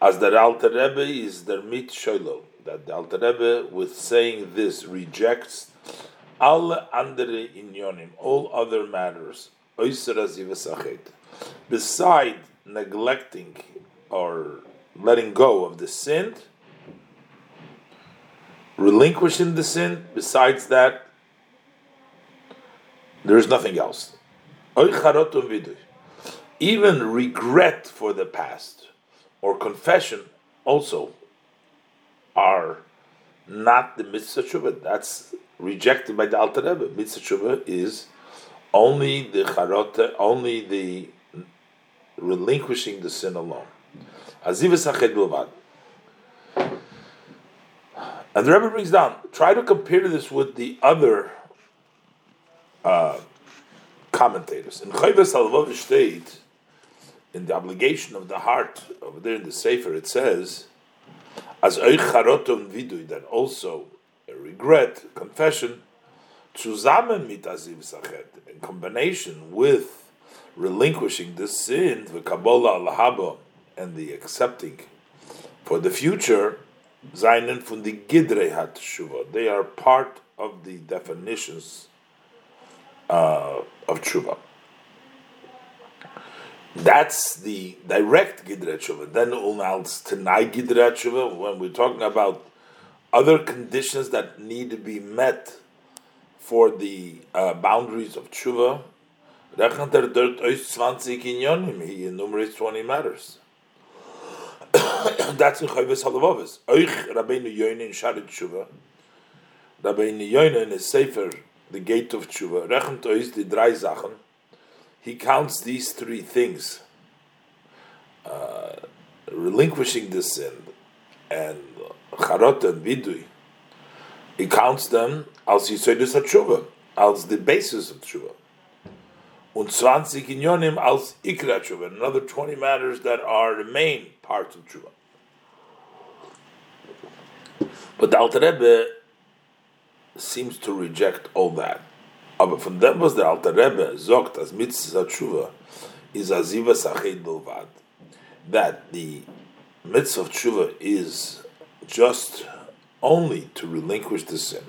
as the Alter Rebbe is the mit shoylo. That the Alter Rebbe, with saying this, rejects all andere inyonim, all other matters, beside neglecting or letting go of the sin, relinquishing the sin, besides that, there is nothing else. Even regret for the past or confession also are not the mitzvah That's rejected by the Alter Rebbe. Mitzvah Tshuva is only the charota, only the relinquishing the sin alone. Azivas hached. And the Rebbe brings down. Try to compare this with the other uh, commentators. In Chayvas Halvav state, in the obligation of the heart over there in the Sefer, it says, as oich charotum vidui, that also regret, confession, zusammen mit aziv sachet, in combination with relinquishing the sin, the kabbalah al and the accepting for the future, seinen von the gidrei hat tshuva. They are part of the definitions uh, of tshuva. That's the direct gidrei tshuva. Then unals tenai gidrei tshuva. When we're talking about other conditions that need to be met for the uh, boundaries of tshuva. Rechnet er dort euch 20 inyonim, he enumerates 20 matters. That's in Chayves Halavavis. Euch Rabbeinu Yoine in Sharet Tshuva, Rabbeinu Yoine in his Sefer, the Gate of Tshuva, Rechnet euch the drei Sachen, he counts these three things. Uh, relinquishing the sin and charot and vidui, he counts them als Yisoidus HaTshuva, als the basis of Tshuva. Und 20 inyonim als Ikra Tshuva, another 20 matters that are the main parts of Tshuva. But the Alter Rebbe seems to reject all that. Aber von dem, was der Alter Rebbe sagt, as Mitzvah Tshuva, is Aziva Sached Bilvad, that the Mitzvah of Tshuva is just only to relinquish the sin.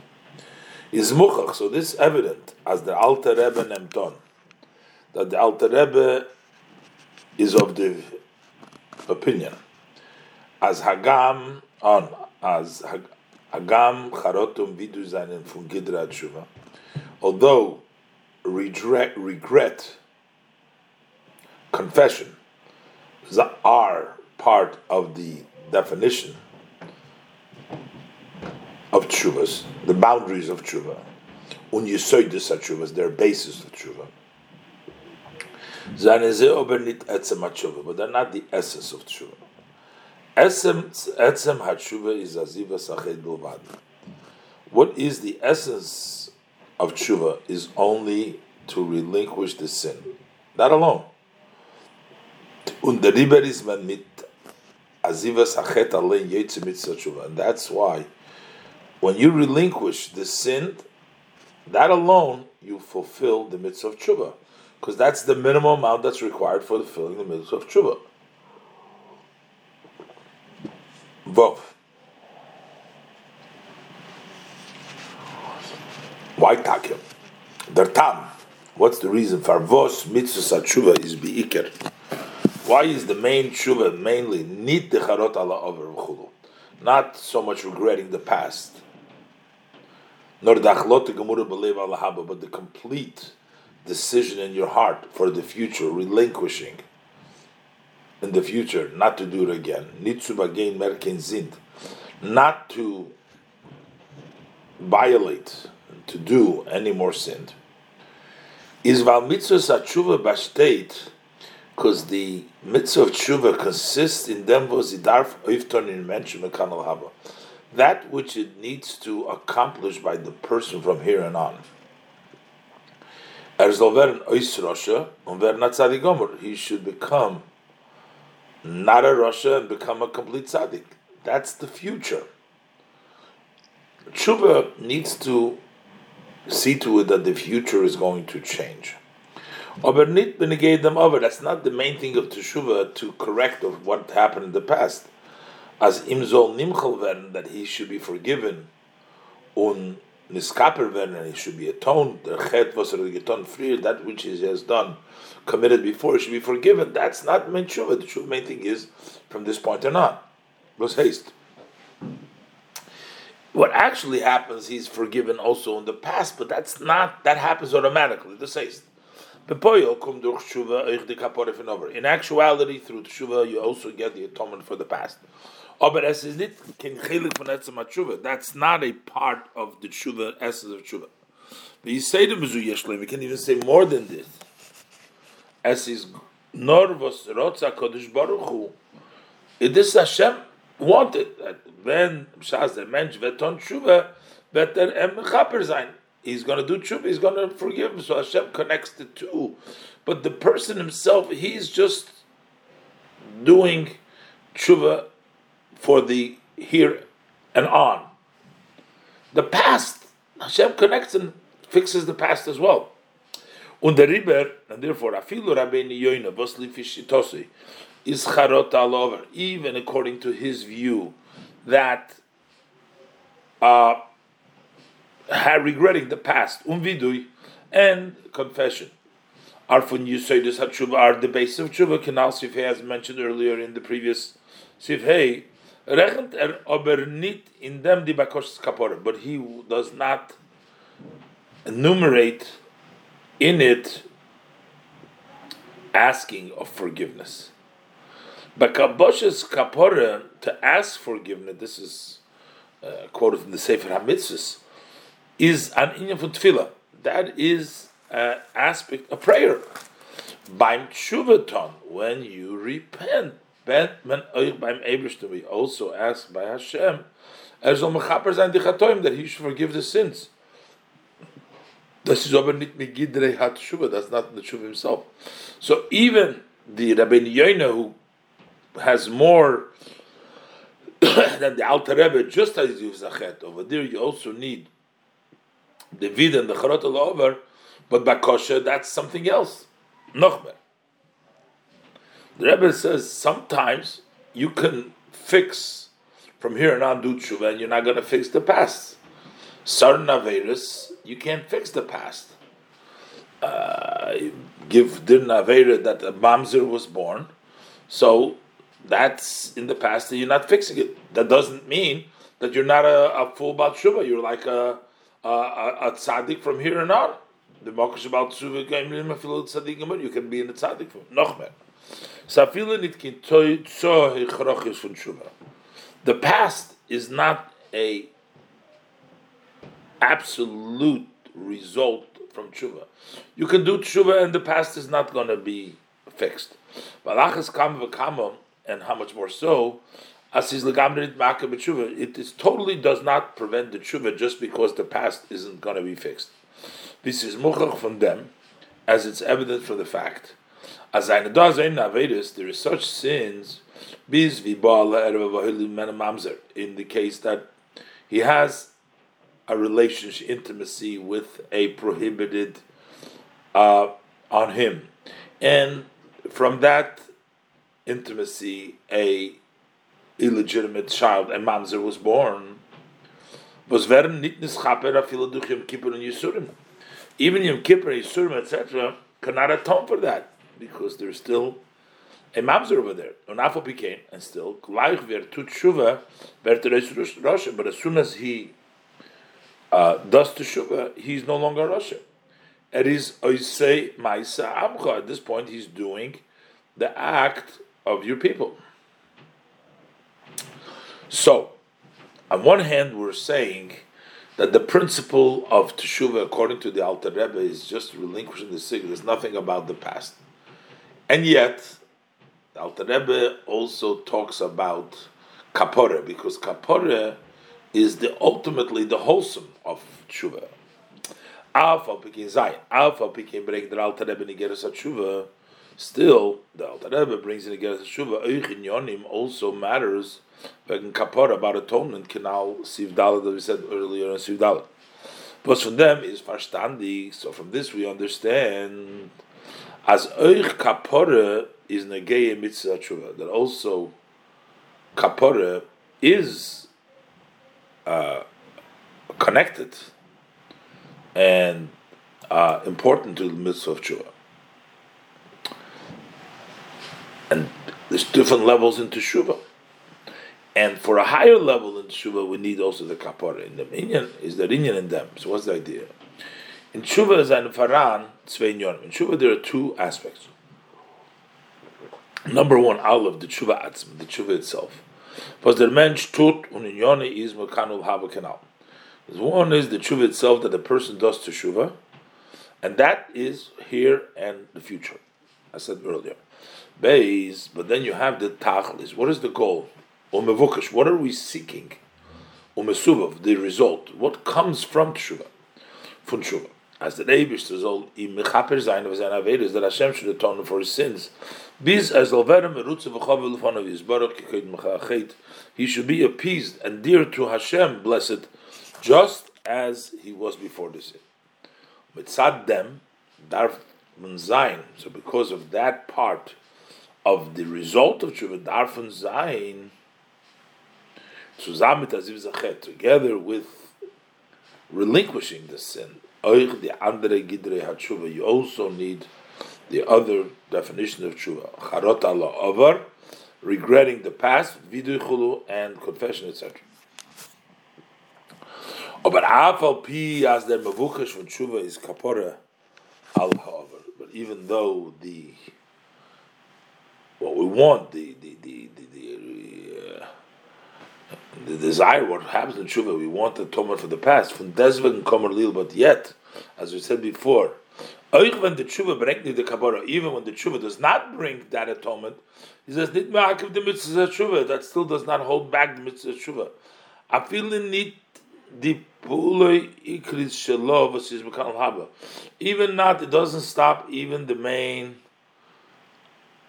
Is muchach, so this evident as the Alter Rebbe Nemton, that the Alter Rebbe is of the opinion. As Hagam on as Hagam Charotum Vidu Zainen from Gidra Tshuva, although regret, regret, confession are part of the definition tshuvas, the boundaries of tshuva, un yisoidus tshuvas, their basis of tshuva. But they're not the essence of tshuva. Etzem hatshuva is aziva sachet bilvad. What is the essence of tshuva is only to relinquish the sin. Not alone. Und der mit aziva sachet allein yetze mitzvah tshuva. And that's why when you relinquish the sin, that alone you fulfill the mitzvah of tshuva. Because that's the minimum amount that's required for fulfilling the mitzvah of tshuva. Vov. Why takim? Der tam. What's the reason? for vos mitzvah tshuva is biiker. Why is the main tshuva mainly nit decharot ala over Not so much regretting the past. Nor dachlot believe but the complete decision in your heart for the future, relinquishing in the future not to do it again. Nitzubagain merken sind, not to violate, to do any more sin. Is val mitzvah tshuva bastate, because the mitzvah of tshuva consists in them was idarf oifton in mention mekanal haba, that which it needs to accomplish by the person from here and on. Er He should become not a rasha and become a complete tzaddik. That's the future. Tshuva needs to see to it that the future is going to change. That's not the main thing of teshuva to correct of what happened in the past. As imzol nimchal werden that he should be forgiven, un niskaper werden and he should be atoned. Der chet was er geton früher that which he has done committed before should be forgiven. That's not main tshuva. The tshuva main thing is from this point on. Was haste. What actually happens, he's forgiven also in the past, but that's not that happens automatically. The haste. In actuality, through tshuva, you also get the atonement for the past. That's not a part of the tshuva essence of tshuva. Say to Mizu we can even say more than this. As is nor was rotza kodesh baruch hu. It is Hashem wanted that when shas der mensch veton tshuva vet er em chaper sein he's going to do tshuva he's going to forgive him so Hashem connects the two. But the person himself he's just doing tshuva for the here and on. The past Hashem connects and fixes the past as well. Und der Riber, and therefore, afilu Rabbeinu Yoina, lifishitosi, is charot even according to his view, that uh, regretting the past, umvidui, and confession, are from Yusaidus HaTshuva, are the base of Tshuva, Kanal Sifhei, as mentioned earlier in the previous Sifhei, rechent er aber nit in dem die Bakosh Kapore, but he does not enumerate in it asking of forgiveness. But Kaboshes Kapora, to ask forgiveness, this is uh, quoted from the Sefer HaMitzvahs, is an inyan for tefillah. That is an aspect of prayer. Beim Tshuvaton, when you repent, when we also ask by Hashem, er that he should forgive the sins. Das ist aber nicht mit Gidrei hat that's not the Shuva himself. So even the Rabbeinu Yoina, who has more than the Alter Rebbe, just as you Zachet, over there you also need the Vid and the Charot over, but Bakosha, that's something else. Nochmer. The Rebbe says sometimes you can fix from here and on do tshuva, and you're not going to fix the past. Certain Averis, you can't fix the past. Uh, give Dir Avera that a Mamzer was born, so that's in the past and you're not fixing it. That doesn't mean that you're not a, a full Baal Shuvah, you're like a, a, a, a tzaddik from here on out. The Mokash about tzaddik you can be in the tzaddik from Nochmer. The past is not a absolute result from tshuva. You can do tshuva, and the past is not going to be fixed. Balachas kam v'kama, and how much more so, as is legamrit maka b'tshuva, it is totally does not prevent the tshuva just because the past isn't going to be fixed. This is muchach from them, as it's evident from the fact. As ein avedis, there is such sins, biz mamzer, in the case that he has a relationship, intimacy with a prohibited uh, on him, and from that intimacy, a illegitimate child, a mamzer was born. Was durch Yom Kippur and Yisurim. Even Yisurim, etc., cannot atone for that because there's still a mamzer over there. And Afo became, and still, gleich wer tut Russia. But as soon as he uh, does teshuva, he's no longer Russia. It is oisei ma'isa amcha. At this point, he's doing the act of your people. So, on one hand, we're saying that the principle of teshuva, according to the Alter Rebbe, is just relinquishing the sig. There's nothing about the past, and yet the Alter Rebbe also talks about kapore because kapore is the ultimately the wholesome of teshuva. Alpha picking zayin, alpha picking break the Alter Rebbe nigeres tshuva. Still, the Alter Rebbe brings in nigeres tshuva. Oichin yonim also matters wegen kapora about atonement. Canal sivdala that we said earlier in sivdala. But from them is verstandig. So from this we understand as oich kapora is negei mitzvah tshuva that also kapora is uh, connected and uh, important to the mitzvah of tshuva. And there's different levels in teshuva. And for a higher level in tshuva, we need also the kapara. In the minyan is the inyan in them. So what's the idea? In tshuva is an faran tzvei In tshuva there are two aspects. Number one, of the tshuva atzm, the tshuva itself. Was der Mensch tut und in Yoni is mekanul haba kanal. One is the tshuva itself that the person does to tshuva, and that is here and the future. I said earlier. Beis, but then you have the tachlis. What is the goal? Umevukash. What are we seeking? Umesuvav, the result. What comes from tshuva? From tshuva as the Eibush soll im Mechaper sein of seiner Averis, that Hashem should atone for his sins. Bis as Alverem Merutze v'chavel of his Baruch Keked Mechachet, he should be appeased and dear to Hashem, blessed, just as he was before the sin. Mitzad them, darf sein, so because of that part of the result of Tshuva, darf sein, zusammen mit together with relinquishing the sin, The andere gidre hatshuva. You also need the other definition of tshuva. Charot Allah over, regretting the past, vidu chulu, and confession, etc. But afal pi as the mavukash from tshuva is kapora al ha'over. But even though the what we want, the the the the, the the desire, what happens in tshuva, we want the atonement for the past. From desveg and komer but yet, as we said before, even when the tshuva brings the kabara, even when the tshuva does not bring that atonement, he says nit ma'akiv the mitzvah tshuva. That still does not hold back the mitzvah tshuva. I feel the puloi haba. Even not, it doesn't stop even the main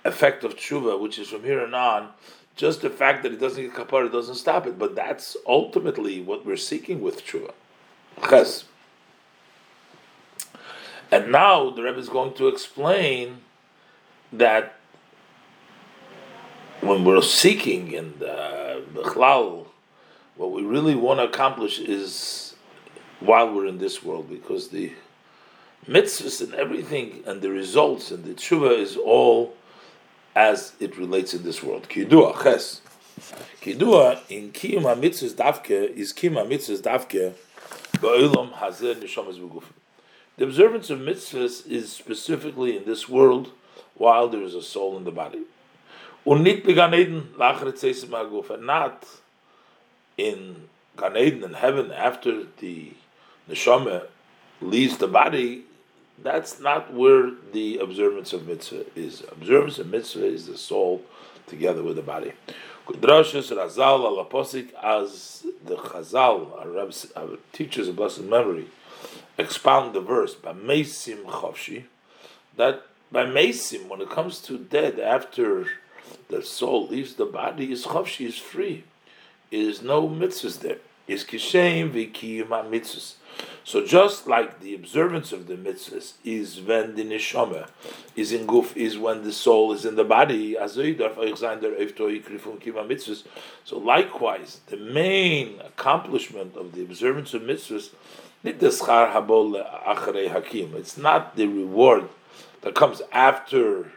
effect of tshuva, which is from here and on just the fact that it doesn't get kapara doesn't stop it, but that's ultimately what we're seeking with tshuva. Ches. And now the Rebbe is going to explain that when we're seeking and uh, what we really want to accomplish is while we're in this world, because the mitzvahs and everything and the results and the tshuva is all as it relates in this world. Kidua, ches. Kidua in kiyum hamitzvahs davke is kiyum hamitzvahs davke ba'olam hazer neshamas b'gufim. The observance of mitzvahs is specifically in this world while there is a soul in the body. Unit began Eden and not in Gan Eden in heaven after the neshama leaves the body. That's not where the observance of mitzvah is. Observance of mitzvah is the soul together with the body. Drashas Razal as the Chazal, our, our teachers of blessed memory, expound the verse by Mesim Chavshi, that by Mesim, when it comes to dead, after the soul leaves the body, is Chavshi, is free. Is no mitzvahs there. Is Kishem Vikiyim mitzvahs. So just like the observance of the mitzvahs is when the neshama is in guf, is when the soul is in the body. So likewise, the main accomplishment of the observance of mitzvahs, it's not the reward that comes after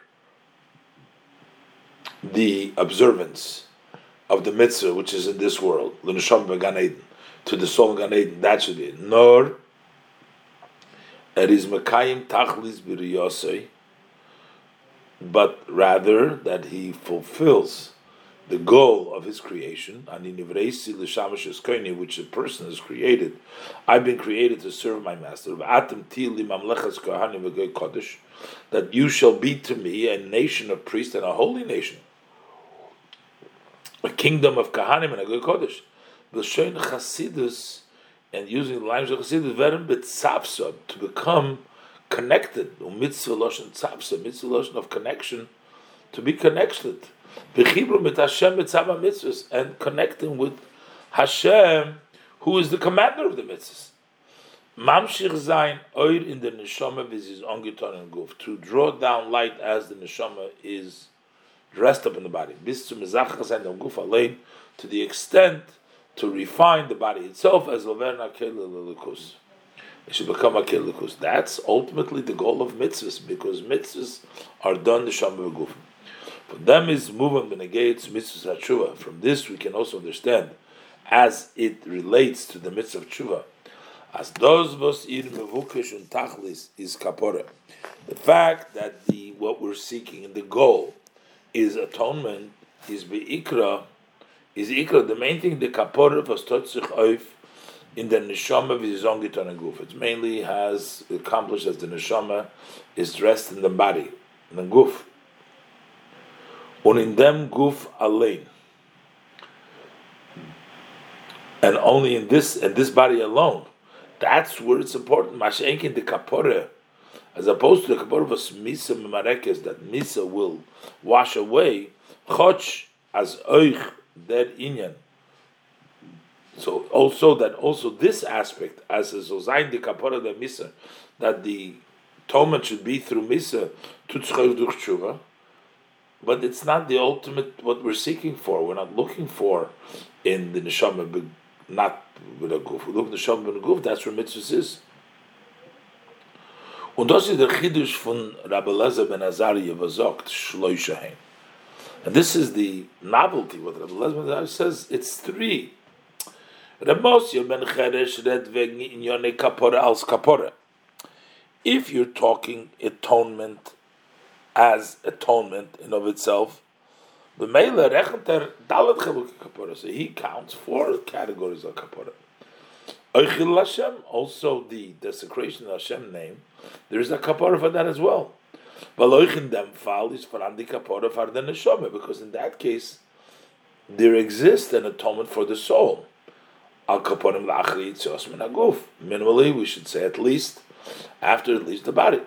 the observance of the mitzvah, which is in this world, to the soul of Gan Eden, that should be Nor it is Mekayim Tachlis Biriyosei, but rather that he fulfills the goal of his creation, which a person is created. I've been created to serve my master. That you shall be to me a nation of priests and a holy nation, a kingdom of Kahanim and a good Kodesh the Shoin Chasidus and using the language of Chasidus, Verim B'tzapsa, to become connected, mitzvah loshen tzapsa, mitzvah loshen of connection, to be connected. B'chibru mit Hashem mitzvah mitzvahs, and connecting with Hashem, who is the commander of the mitzvahs. Mamshich zayin oir in the neshama is ongiton and guf, to draw down light as the neshama is dressed up in the body. To the extent to refine the body itself as Laverna Kelikus. It should become a Kelikus. That's ultimately the goal of mitzvahs, because mitzvahs are done the Shamba Guf. For them is moving Benegates mitzvahs Tshuva. From this we can also understand, as it relates to the mitzvah of Tshuva, as those was ir mevukish and tachlis is kapore. The fact that the what we're seeking and the goal is atonement is beikra is ikra the main thing the kapor was totzich oif in the neshama v'zongiton guf. It mainly has accomplished as the neshama is dressed in the body, in the guf. Und in them guf allein. And only in this in this body alone. That's where it's important. Mashenkin the kapore, as opposed to the kapore of misa marekes that misa will wash away. Choch as oich that inyan. So also that also this aspect as a zozain de kapara de misa that the atonement should be through misa to tshuva, but it's not the ultimate what we're seeking for. We're not looking for in the neshama, not with a goof. Look neshama with a. That's where mitzvah is. Und das ist der Chidush von Rabbi Lezer ben Azariah, was sagt. And this is the novelty. What Rabbi Lezman says, it's three. If you're talking atonement as atonement in of itself, so he counts four categories of kapora. Also, the desecration of Hashem name, there is a kapora for that as well. Valoich in them fall is for andikapora for the neshama, because in that case there exists an atonement for the soul. Al kaporim lachri tzos min aguf. Minimally, we should say at least after at least the body.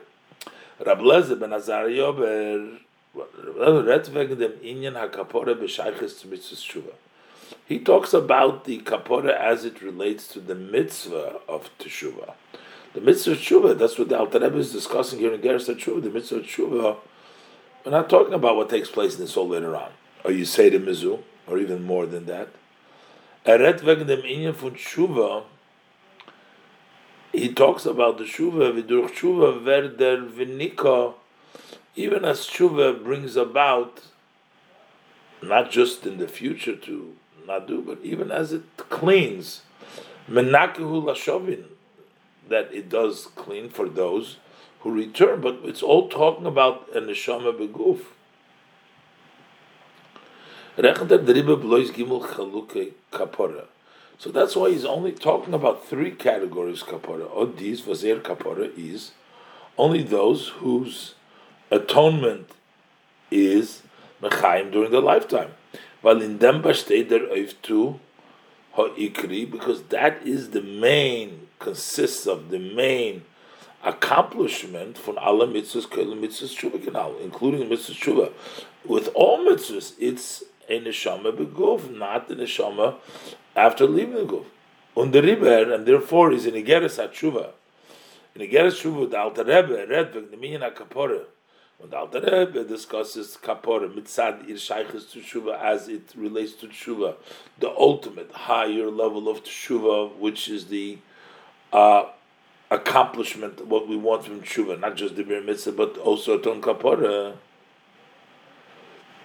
Rab Lezer ben Azariah ber he talks about the kapora as it relates to the mitzvah of teshuvah. The mitzvah tshuva, that's what the Alter Rebbe is discussing here in Geras tshuva. The mitzvah tshuva, we're not talking about what takes place in the soul later on, or you say the mizu, or even more than that. Eret dem Inyan von tshuva, he talks about the tshuva, vidurch tshuva verder vinika, even as tshuva brings about, not just in the future to not do, but even as it cleans, menakehu lashovin, that it does clean for those who return, but it's all talking about a neshama beguf. So that's why he's only talking about three categories kapora. Odis vazer kapora is only those whose atonement is mechaim during their lifetime. While in them bastei der to ha'ikri, because that is the main, consists of the main accomplishment from Allah mitzvahs, kol mitzvahs tshuva canal, including mitzvahs tshuva. With all mitzvahs, it's a neshama beguf, not a neshama after leaving the guf. Und der Riber, and therefore is in Igeres HaTshuva. In Igeres Tshuva, the Alter Rebbe read the Minyan. When the Alter Rebbe discusses Kapore, Mitzad Ir Shaykhis to Tshuva as it relates to Tshuva, the ultimate higher level of Tshuva, which is the uh, accomplishment, what we want from Tshuva, not just the Bir Mitzvah, but also Ton Kapore.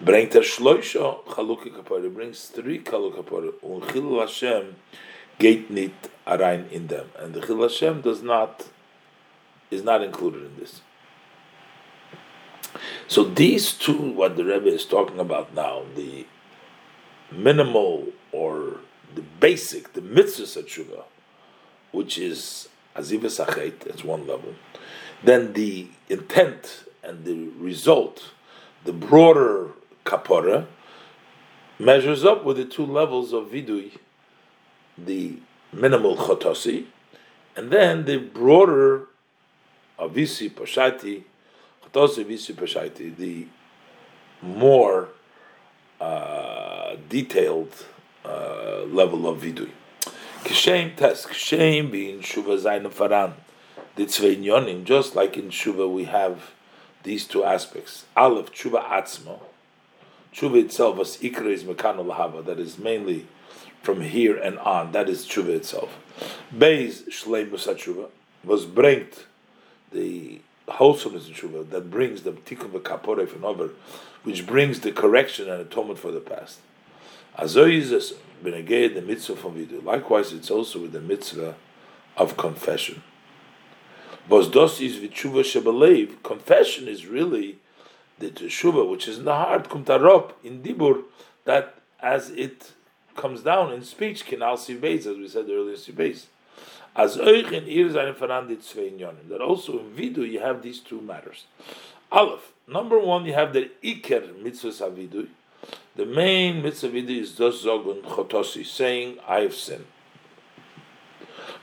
Bringt er Shloisha Chaluki Kapore, brings three Chaluki Kapore, und Chilul Hashem geht nicht rein in them, and the Chil Hashem does not is not included in this. So these two, what the Rebbe is talking about now, the minimal or the basic, the mitzvah tshuva, which is aziva sachet, that's one level. Then the intent and the result, the broader kapora, measures up with the two levels of vidui, the minimal chotosi, and then the broader avisi pashati, pashati, the more uh, detailed uh, level of vidui. Kishem test, kishem being shuva zayin faran, the tzvei just like in shuva we have these two aspects. Aleph, tshuva atzmo, tshuva itself was ikra is mekanu lahava, that is mainly from here and on. That is tshuva itself. Beis shleimus tshuva was bringt the wholesomeness in tshuva that brings the tikkun v'kaporef and over, which brings the correction and atonement for the past. Azoyizes beneged the mitzvah from vidu. Likewise, it's also with the mitzvah of confession. Bos dos is v'tshuva shebelev. Confession is really the teshuva, which is in the heart, kumtarop in dibur, that as it comes down in speech, kinal sibeis, as we said earlier, sibeis. As euch in ir seine verandit zwei That also in vidu you have these two matters. Aleph, number one, you have the iker mitzvah savidu. The main mitzvah vidu is dos zogun chotosi, saying, I have sinned.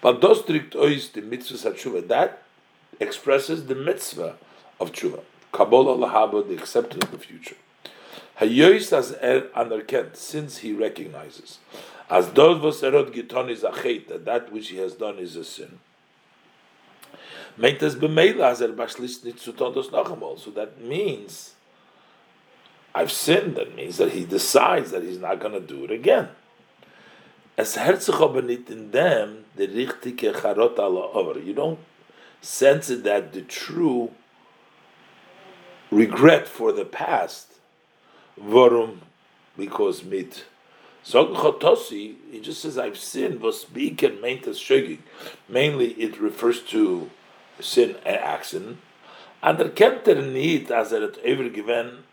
But dos strict ois the mitzvah tshuva, that expresses the mitzvah of tshuva. Kabbalah lahaba, the acceptance of the future. As er anerkent, since he recognizes. As was erod giton is a chet, that that which he has done is a sin. Meitas b'meila as er bashlis nitzutondos nachamol. So that means, I've sinned, that means that he decides that he's not going to do it again. As herzich aber in the charot ala over. You don't sense that the true regret for the past Warum? Because mit Sagen Chotosi, he just says, I've sinned, was speak and maintas shogig. Mainly it refers to sin and accident. And er er nicht, als er het overgewen,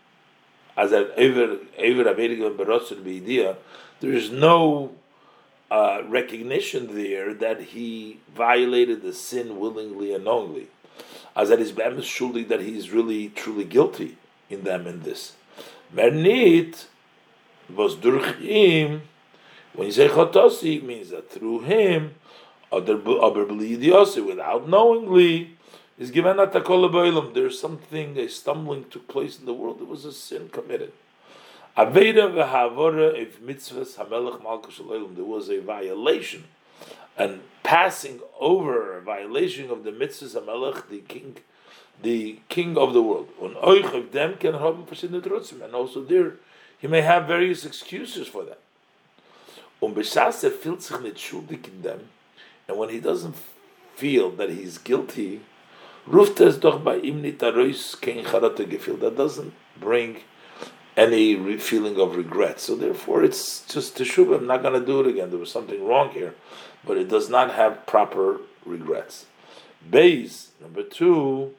als er over, over averig berotzen by idea, there is no uh, recognition there that he violated the sin willingly and knowingly. As that is that he is really truly guilty in them in this. Mernit was durch ihm, when you say chotosi, it means that through him, other without knowingly, is given at the There's something, a stumbling took place in the world. There was a sin committed. Aveda v'havora if mitzvahs hamelech malchus There was a violation, and passing over a violation of the mitzvahs hamelech, the king the king of the world. And also there, he may have various excuses for that. Um, and when he doesn't feel that he's guilty, that doesn't bring any feeling of regret. So therefore, it's just teshuvah. I'm not going to do it again. There was something wrong here, but it does not have proper regrets. Base number two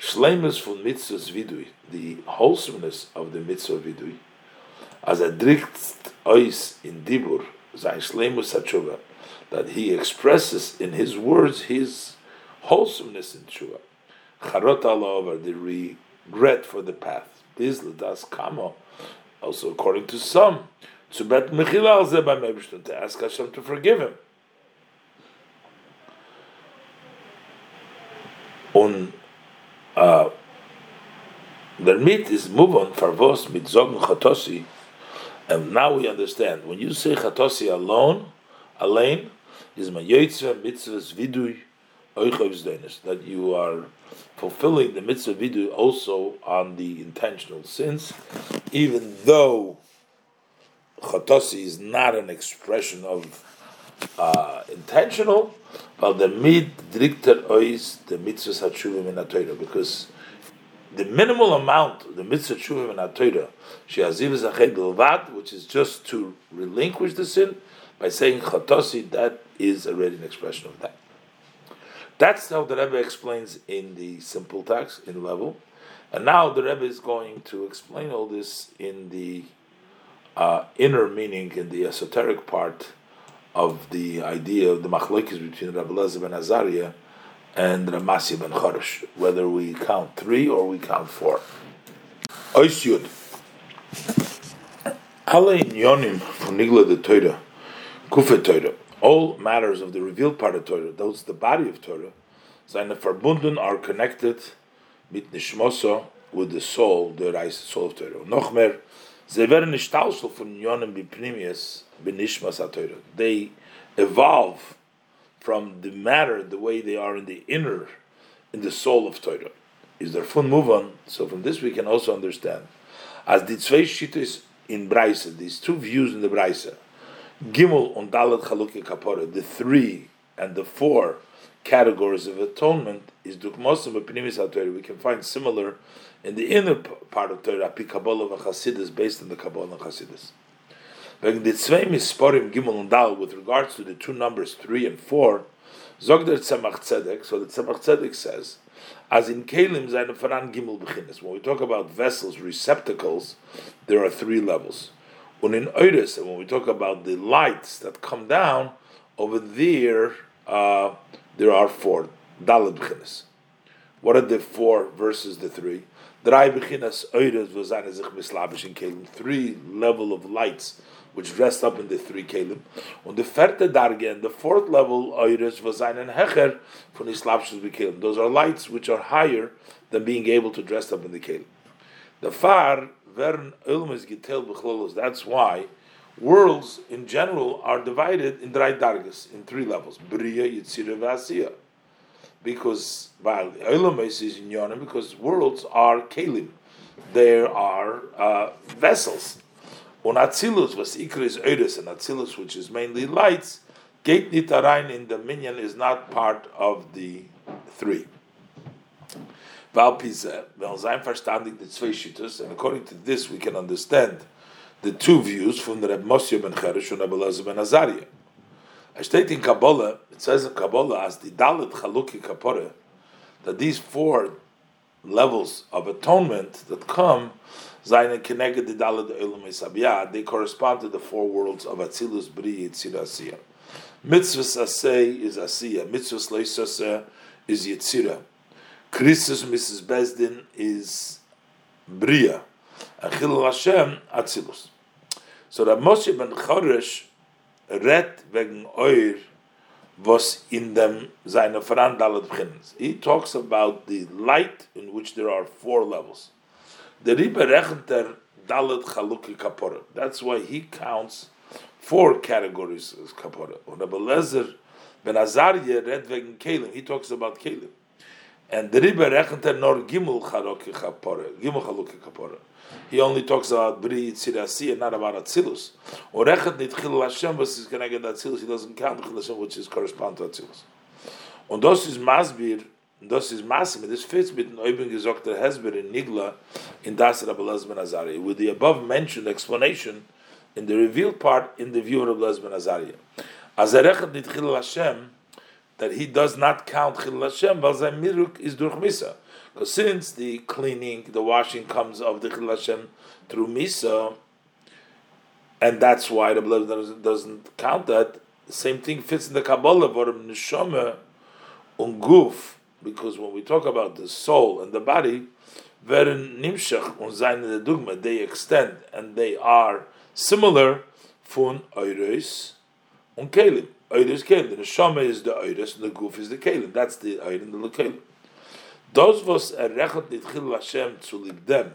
Shleimus von mitzvahs vidui, the wholesomeness of the mitzvah vidui, as a drikt ois in dibur, sein shleimus hatshuva, that he expresses in his words his wholesomeness in tshuva. charot over the regret for the path. This das kamo. Also, according to some, to bet mechila al by to ask Hashem to forgive him. Und uh, der mit is move on farvos mit zogen chatosi, and now we understand when you say chatosi alone, alone is my yotzva mitzvahs vidui that you are fulfilling the mitzvah vidu also on the intentional sins, even though chatosi is not an expression of uh, intentional, but the mid drikter ois the mitzvah hatshuvim in Torah because the minimal amount of the mitzvah shuvim in Torah she aziv zached which is just to relinquish the sin by saying chatosi that is already an expression of that. That's how the Rebbe explains in the simple text in level, and now the Rebbe is going to explain all this in the uh, inner meaning, in the esoteric part of the idea of the machlokes between Rabbi Lezer ben Azariah and Ramasi ben Choresh, whether we count three or we count four. Ois Yud. Alle Yonim von Nigla de Torah, Kufe Torah, all matters of the revealed part of Torah, those the body of Torah, seine verbunden are connected mit Nishmoso with the soul, the soul of Torah. Noch mehr, They evolve from the matter, the way they are in the inner, in the soul of Torah. Is there fun move on? So from this we can also understand. As the zwei shittis in Braise, these two views in the Braise, Gimel und Dalet Chaluki Kapora, the three and the four categories of atonement is Dukmosim Epinimis HaTorah. We can find similar in the inner part of Torah, Pi Kabbalah Chassidus, based on the Kabbalah and Chassidus. Wegen the zwei Misporim Gimel und Dal, with regards to the two numbers three and four, Zog der Tzemach Tzedek, so the Tzemach Tzedek says, as in Kalim Zayin Faran Gimel B'chinis. When we talk about vessels, receptacles, there are three levels. When in Oiris, and when we talk about the lights that come down, over there, uh, there are four. Dalad b'chinas. What are the four versus the three? Three level of lights which dressed up in the three kelim. On the vierte darge and the fourth level Oiris v'zane and hecher von islabshus b'kelim. Those are lights which are higher than being able to dress up in the kelim. The far werden Ulmes bechlolos. That's why worlds in general are divided in drei dargas, in three levels: Bria, Yitzira, Vasiya. Because because worlds are kelim, there are uh, vessels. On Atzilus, was Ikra is Eures, and Atzilus, which is mainly lights, Gate Nitarain in the minyan is not part of the three. Valpize, well, sein verstandig the zwei Shittas, and according to this we can understand the two views from the Reb Moshe ben Cheresh and Reb Elazar ben Azariah. I state in Kabbalah, it says in Kabbalah, as the Dalit Chaluki Kapore, that these four levels of atonement that come, Zayin Keneged the Dalit Elam they correspond to the four worlds of Atzilus, Bri, Yitzir, Asiyah. Mitzvah Aseh is Asiyah, Mitzvah Leisaseh is Yitzirah. Christus Mrs. Bezdin is Bria. And Chilul Hashem, Atzilus. So that Moshe ben Choresh redt wegen Oir, was in dem seine Verandalet beginnens. He talks about the light in which there are four levels. The Rebbe rechnet Dalet Chaluki Kapora. That's why he counts four categories as Kapora. Und Rebbe Lezer ben Azariah redt wegen Kelim. He talks about Kelim. And the Rebbe rechnet nor gimel chaluki kapore, gimel chaluki kapore. He only talks about bri tzirasi and not about atzilus. Or rechet nit chilul Hashem, connected to atzilus. He doesn't count chilul Hashem, which is correspond to atzilus. Und das ist masbir, das ist masim. This fits mit den Oibin gesogter Hezber in Nigla in das Rabbi Lezben Azariah, with the above mentioned explanation in the revealed part in the view of Rabbi Lezben Azariah. As er rechet nit chilul Hashem, that he does not count Chil Hashem, but Miruk is durch Misa. Since the cleaning, the washing comes of the Chil Hashem through Misa, and that's why the blood doesn't, doesn't count that, same thing fits in the Kabbalah, but Neshama und Guf, because when we talk about the soul and the body, dogma, they extend and they are similar fun Eures und Kelim. Eures Kelim. The Neshama is the Eures and the Guf is the Kelim. That's the Eir and the Kelim. Das, was er rechnet nicht Chil Hashem zu dem,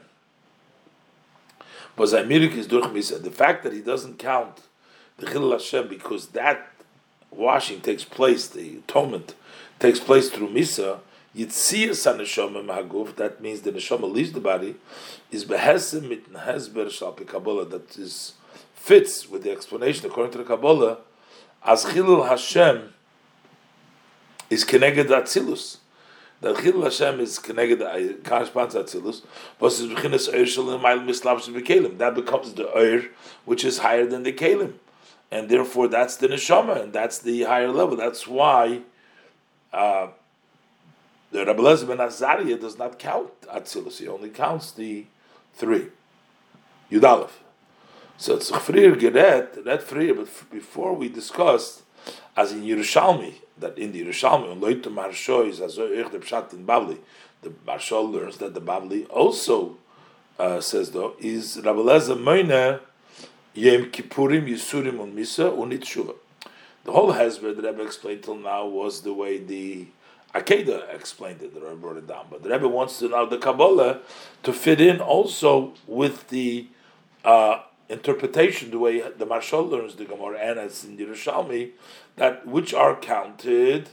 was Amirik is durch Misa, the fact that he doesn't count the Chil Hashem because that washing takes place, the atonement takes place through Misa, Yitzias HaNeshama Mahaguf, that means the Neshama leaves the body, is Behesim mit Nehezber Shal Kabbalah, that is, fits with the explanation according to the Kabbalah, as Chilul Hashem is Keneged Atzilus. That Chilul Hashem is Keneged, corresponds to Atzilus, but it's Bechinas Eir Shal Nemayl Mislabsh Bekelim. That becomes the Eir, which is higher than the Kelim. And therefore that's the Neshama, and that's the higher level. That's why uh, the Rabbi Lezer ben Azariah does not count Atzilus; he only counts the three. Yudalef. So it's Chfrir Geret, that Frir, but before we discussed, as in Yerushalmi, that in the Yerushalmi, on is the Pshat in the learns that the Bavli also uh, says though, is Rabbi Lezer Moine Yem Kippurim Yisurim on Misa Unit Shuva. The whole Hezbollah that Rebbe explained till now was the way the Akeda explained it, the Rebbe brought it down. But the Rebbe wants to know the Kabbalah to fit in also with the uh, interpretation, the way the Marshal learns the Gemara and as in Yerushalmi, that which are counted,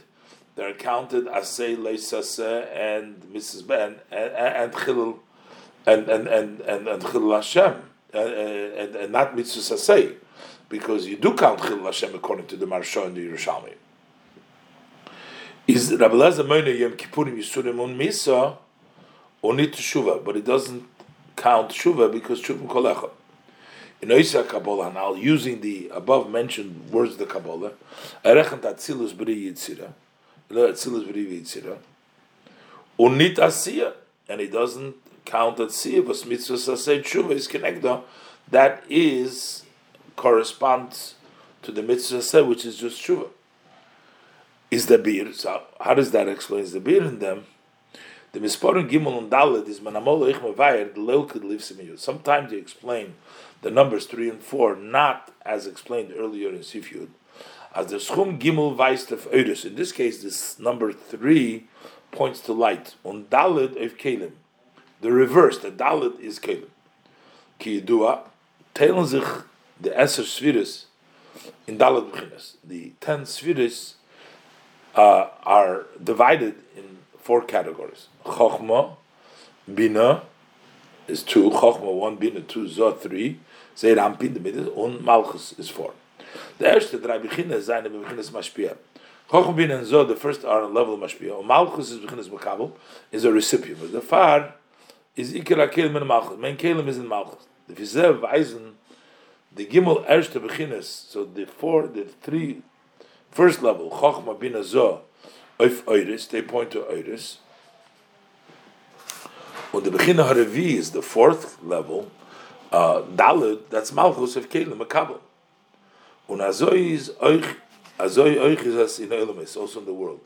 they're counted as say Leisase and Mrs. Ben and and Chil and and and and, and Chil Hashem and, and, and not Mitzvah Sasei because you do count Chil Hashem according to the Marsha and the Yerushalmi. Is Rabbi Lezer Moine Yom Kippurim Yisurim Un Misa only to Shuva, but it doesn't count Shuva because Shuvim Kolecha. In Oisa Kabbalah, now using the above mentioned words of the Kabbalah, Erechant Atzilus B'ri Yitzira, Atzilus B'ri Yitzira, Unit Asiya, and it doesn't count Asiya, but Mitzvah Sasei Shuva is connected. That is corresponds to the mitzvah which is just tshuva. Is the beer? So how does that explain the beer in them? The misporin gimel and dalet is manamol ich mevayir the leukid in you. Sometimes you explain the numbers three and four not as explained earlier in Sifyud. As the schum gimel weist of oidus. In this case, this number three points to light. On dalet of kelim. The reverse, the dalet is kelim. Ki yidua, teilen sich the Eser Sviris in Dalet B'chinas. The ten Sviris uh, are divided in four categories. Chochma, Bina is two, Chochma one, Bina two, Zot three, Zeir Anpin the middle, and Malchus is four. The erste drei zijn the B'chinas Mashpia. Chochma, Bina, and Zot, the first are on level of Mashpia. And Malchus is B'chinas Makabel, is a recipient. But the far is Ikera Kelim and Malchus. Main Kelim is in Malchus. The Fizev Weisen the Gimel Erste Beginnes, so the four, the three, first level, Chochma Bina Zo, Oif Oiris, they point to Oiris. Und the Beginne Harevi is the fourth level, uh, Dalid, that's Malchus of Kelim, Makabel. Und Azoi is Oich, Azoi Oich is as in Olamis, also in the world.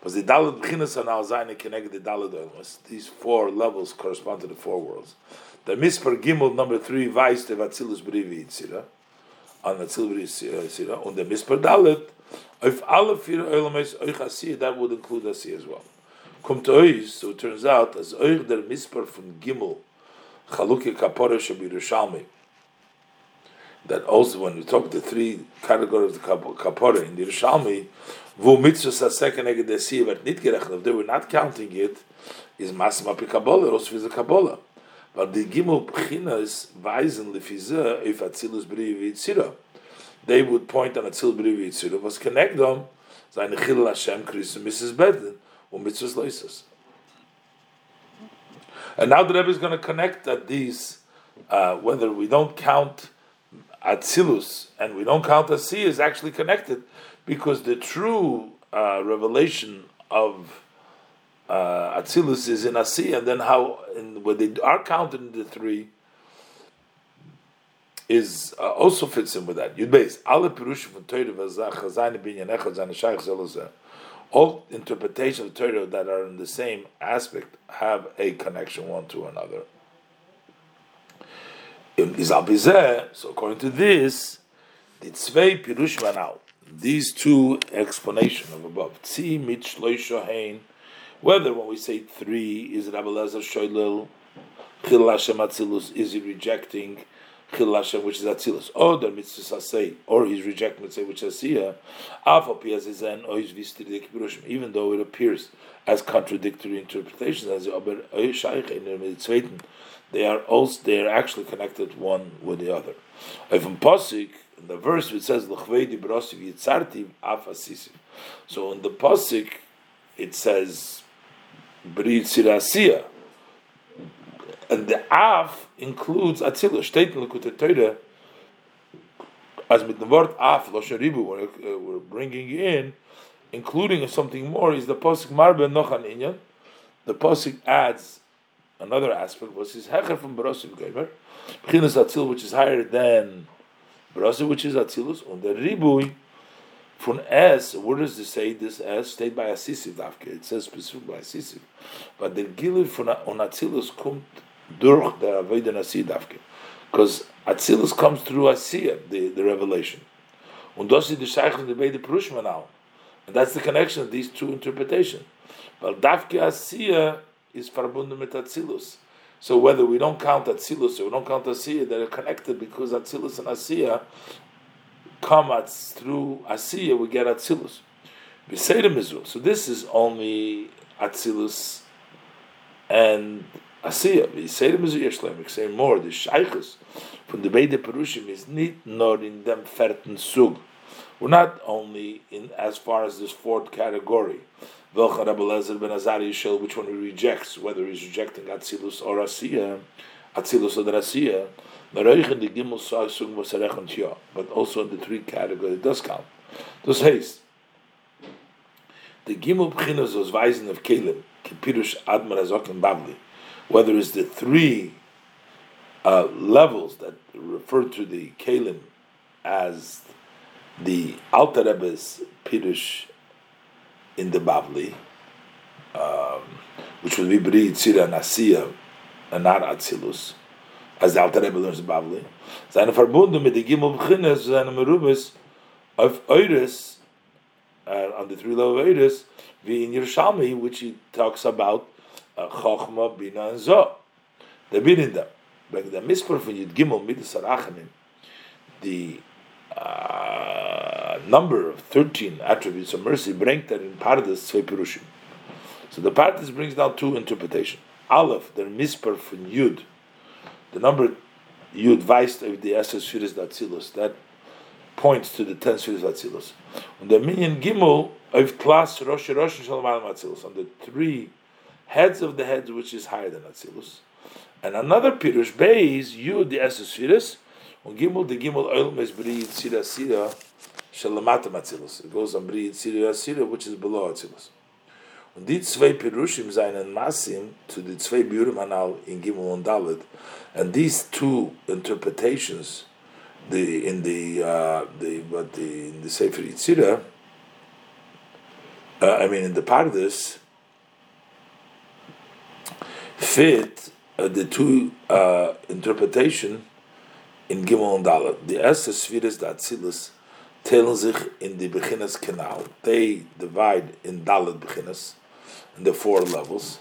But the Dalid Beginnes are now Zayne connected the Dalid Olamis. These four levels correspond to the four worlds. The Mispar Gimel number three weist der Atzilus Brivi Yitzira, an Atzilus Brivi Yitzira, und der Mispar Dalet, auf alle vier Eulames euch Asiyah, that would include Asiyah as well. Kommt euch, so turns out, as euch der Mispar von Gimel, Chaluki Kapore Shabirushalmi, that also when we talk the three categories of the Kapore in the Yerushalmi, wo mitzvah second eged Asiyah wird nicht gerechnet, they were not counting it, is Masma Kabbalah, also for the Kabbalah. But the Gimel Pchinas weisen lefize if Atzilus Bri Yitzira. They would point on Atzilus Bri Yitzira was connect them seine Chil Hashem Chris and Mrs. Beden or Mitzvahs Loises. And now the Rebbe is going to connect that these, uh, whether we don't count Atzilus and we don't count Asi is actually connected because the true uh, revelation of uh, Atzilus is in Asi, and then how in, when they are counted in the three is uh, also fits in with that. Yud from Torah v'zach chazayne binyan echad zayne zelozeh all interpretations of Torah that are in the same aspect have a connection one to another. So according to this, the these two explanations of above, tzi whether when we say three, is Rabbi Lezer Hashem is he rejecting chil Hashem, which is atzilus, or the mitzvah say, or he's rejecting mitzvah, which is he's vistiri pirushim, even though it appears as contradictory interpretations, as aber shaykh in the they are also they are actually connected one with the other. Even Pasik, in the verse it says L'chvedi brosiv yitzartiv af So in the Pasik it says Bri Sirasiya. And the Av includes Atzilus. Steht in Lekut Torah, as mit dem Wort Av, Losharibu, we're, uh, we're bringing in, including something more, is the Pasuk Marbe Nochan Inyan. The Pasuk adds another aspect, was his Hecher from Barosiv Geimer, Bechinas Atzil, which is higher than Barosiv, which is Atzilus, and the Ribui, from S, where does it say this S? Stayed by Asisiv Dafke. It says specific by Asisiv. But the Gilui von Atzilus kommt durch der Avodah Nasi. Because Atzilus comes through Asiya, the, the revelation. Und das ist die Scheichel der beide Prushma now. And that's the connection of these two interpretations. But Dafke Asiya uh, is verbunden mit Atzilus. So whether we don't count Atzilus or we don't count Asiya, they're connected because Atzilus and Asiya uh, come at, through Asiya, we get Atzilus. So this is only Atzilus and Asiya. V'Seidim Mizul Yeshleim, we say more, the Shaykhus from the Beide Perushim is not in them ferten Sug. We're not only in as far as this fourth category. Velkharabalazar ben Azari show which one he rejects, whether he's rejecting Atzilus or Asiya, Atzilus or Asiya, but also in the three categories, it does count. Das heißt, the Gimel Bchinas was Weisen of Kalim, Kipirush Admar Azok in Bavli, whether it's the three uh, levels that refer to the Kalim as the Alter Rebbe's Pirush in the Bavli, um, which would be Bri Tzira Nasiya and not Atzilus, as the Alter Rebbe learns in Bavli, seine verbunden mit the Gimel B'chines, seine Merubis of Eures, uh, on the three level of Eures, wie in Yerushalmi, which he talks about Chochma, Bina, and Zoh. The Bininda. Like the Mispar from Yud Gimel, Midas Arachamim, the uh, number of 13 attributes of mercy, bring that in Pardes Tzvei Perushim. So the Pardes brings down two interpretations. Aleph, the Mispar from Yud, the number Yud Weist of the Esses Firis Datzilus, that points to the ten Firis Datzilus. And the Minyan Gimel of Klas Rosh Rosh Shalom Atzilus, on the three heads of the heads which is higher than Atzilus. And another Pirush Beis, Yud the Esses Firis, and Gimel the Gimel Oilm is Bri Yitzira Sira Shalamatam Atzilus. It goes on Bri Yitzira Sira, which is below Atzilus. Und die zwei Perushim seinen Masim zu die zwei Biurim Anal in Gimel und Dalet, and these two interpretations, the in the uh, the but the in the Sefer Yitzira, uh, I mean in the Pardes, fit uh, the two uh, interpretation in Gimel und Dalet. The Esther Sfiris da Atzilus teilen sich in the Beginnes Canal. They divide in Dalet Beginnes in the four levels.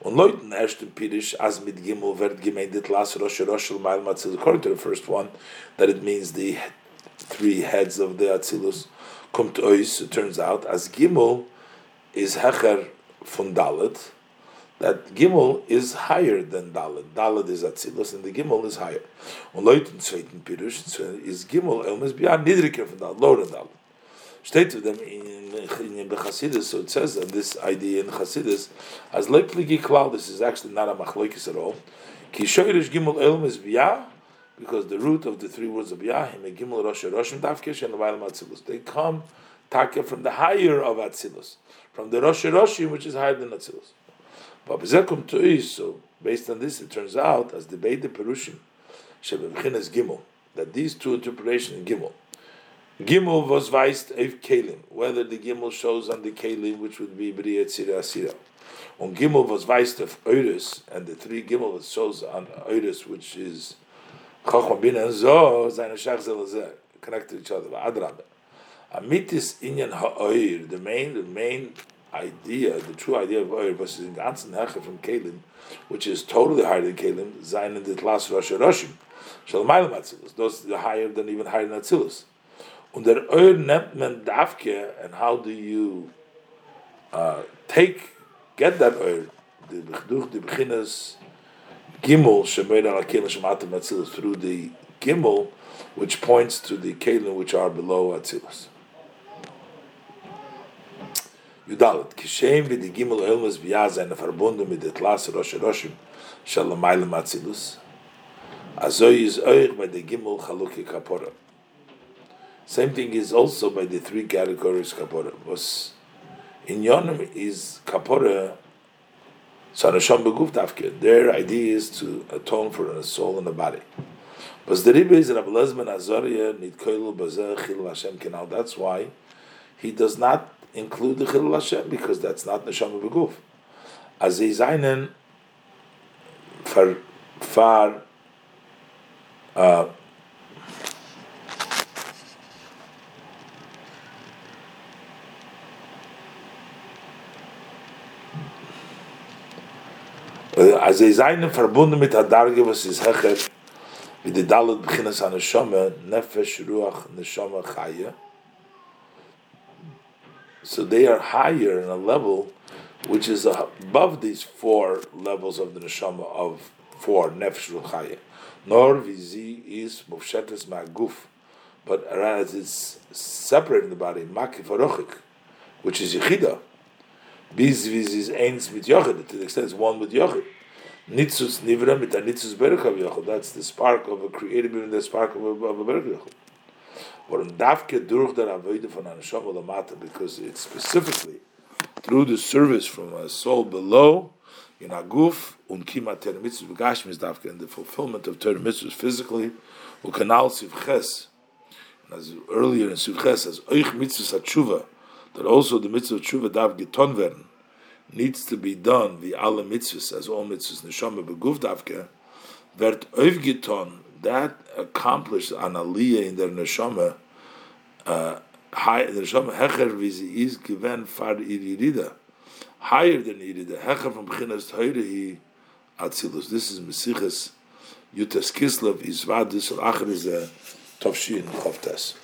Und Leuten ersten Pirish as mit Gimel wird gemeint Las Rosh Rosh Mal Matzil. According to the first one, that it means the three heads of the Atzilus. Kommt ois, it turns out, as Gimel is Hecher von Dalet, that Gimel is higher than Dalet. Dalet is Atzilus, and the Gimel is higher. Und Leuten zweiten Pirish uh, is Gimel Elmes beyond Nidriker von Dalet, lower than Dalet. Steht to them in in Chassidus, so it says that this idea in Chassidus, as lepligi klal, this is actually not a machlokes at all. Ki shoyrish gimel elm is biyah, because the root of the three words of biyah, him gimel rosh roshim tafkesh and levail matzilus. They come taka from the higher of atzilus, from the rosh roshim, which is higher than atzilus. So based on this, it turns out as the Perushim, Gimel, that these two interpretations in Gimel, Gimel was weist auf Kelim, whether the Gimel shows on the Kelim, which would be B'riyat Sira Asira. On Gimel was weist of Eures, and the three Gimel shows on Eures, which is Chochma Bin and Zo, seine Shach connected to each other. Adrabe. Amitis Inyan Ha'oir, the main, the main idea, the true idea of Oir, versus ganzen Hecher from Kelim, which is totally higher than Kelim, Zayin in the Tlas Rosh Roshim. Shalmayim Atzilus. Those are higher than even higher than Atzilus. Und der Oir nennt man Davke, and how do you uh, take, get that Oir? The Bechduch, the Beginnes, Gimel, Shemer al Kelim Shematim through the Gimel, which points to the Kelim which are below Atzilus. Yudalet, Kishem v'di Gimel Elmas v'yah seine verbunden mit Klasse Rosh Roshim, Shalamayim Atzilus, Azoy is Oich by the Gimel Chaluki Kapora. Same thing is also by the three categories kapora. Was in Yonim is kapora sanasham beguf dafke. Their idea is to atone for a soul and a body. But the Rebbe is Rabbi Lezman Azaria nitkoilu bazeh chil Hashem kenal. That's why he does not include the chil Hashem because that's not neshama beguf. As he zainen far far uh, als sie seien verbunden mit der Darge, was ist hecher, wie die Dalet beginnen an der Shome, Nefesh, Ruach, Neshama, Chaya. So they are higher in a level which is above these four levels of the Neshama of four, Nefesh, Ruach, Chaya. Nor vizi is Mufshetes Ma'guf, but as it's separating the body, Makif Arochik, which is Yechida, Bis wie sie eins mit Yochid, to the extent it's one with Yochid. Nitzus nivra mit a nitzus berach Yochid. That's the spark of a creative being, the spark of a, of a berach Yochid. Warum davke durch der Avoide von einer Shom Olamata, because it's specifically through the service from a soul below, in Aguf, un kima ter mitzvah begashim is davke, in the fulfillment of ter mitzvahs physically, u kanal sivches, as earlier in sivches, as oich mitzvahs tshuva, that also the mitzvah of tshuva dav geton werden needs to be done the alle mitzvahs as all mitzvahs neshama beguf davke wird geton that accomplished an aliyah in der neshama uh, high the neshama hecher wie sie is given far irida. Higher than irida. Hecher from beginnes heute hi atzilus. This is mesiches Yutas Kislev is vadis al achar is a tofshin of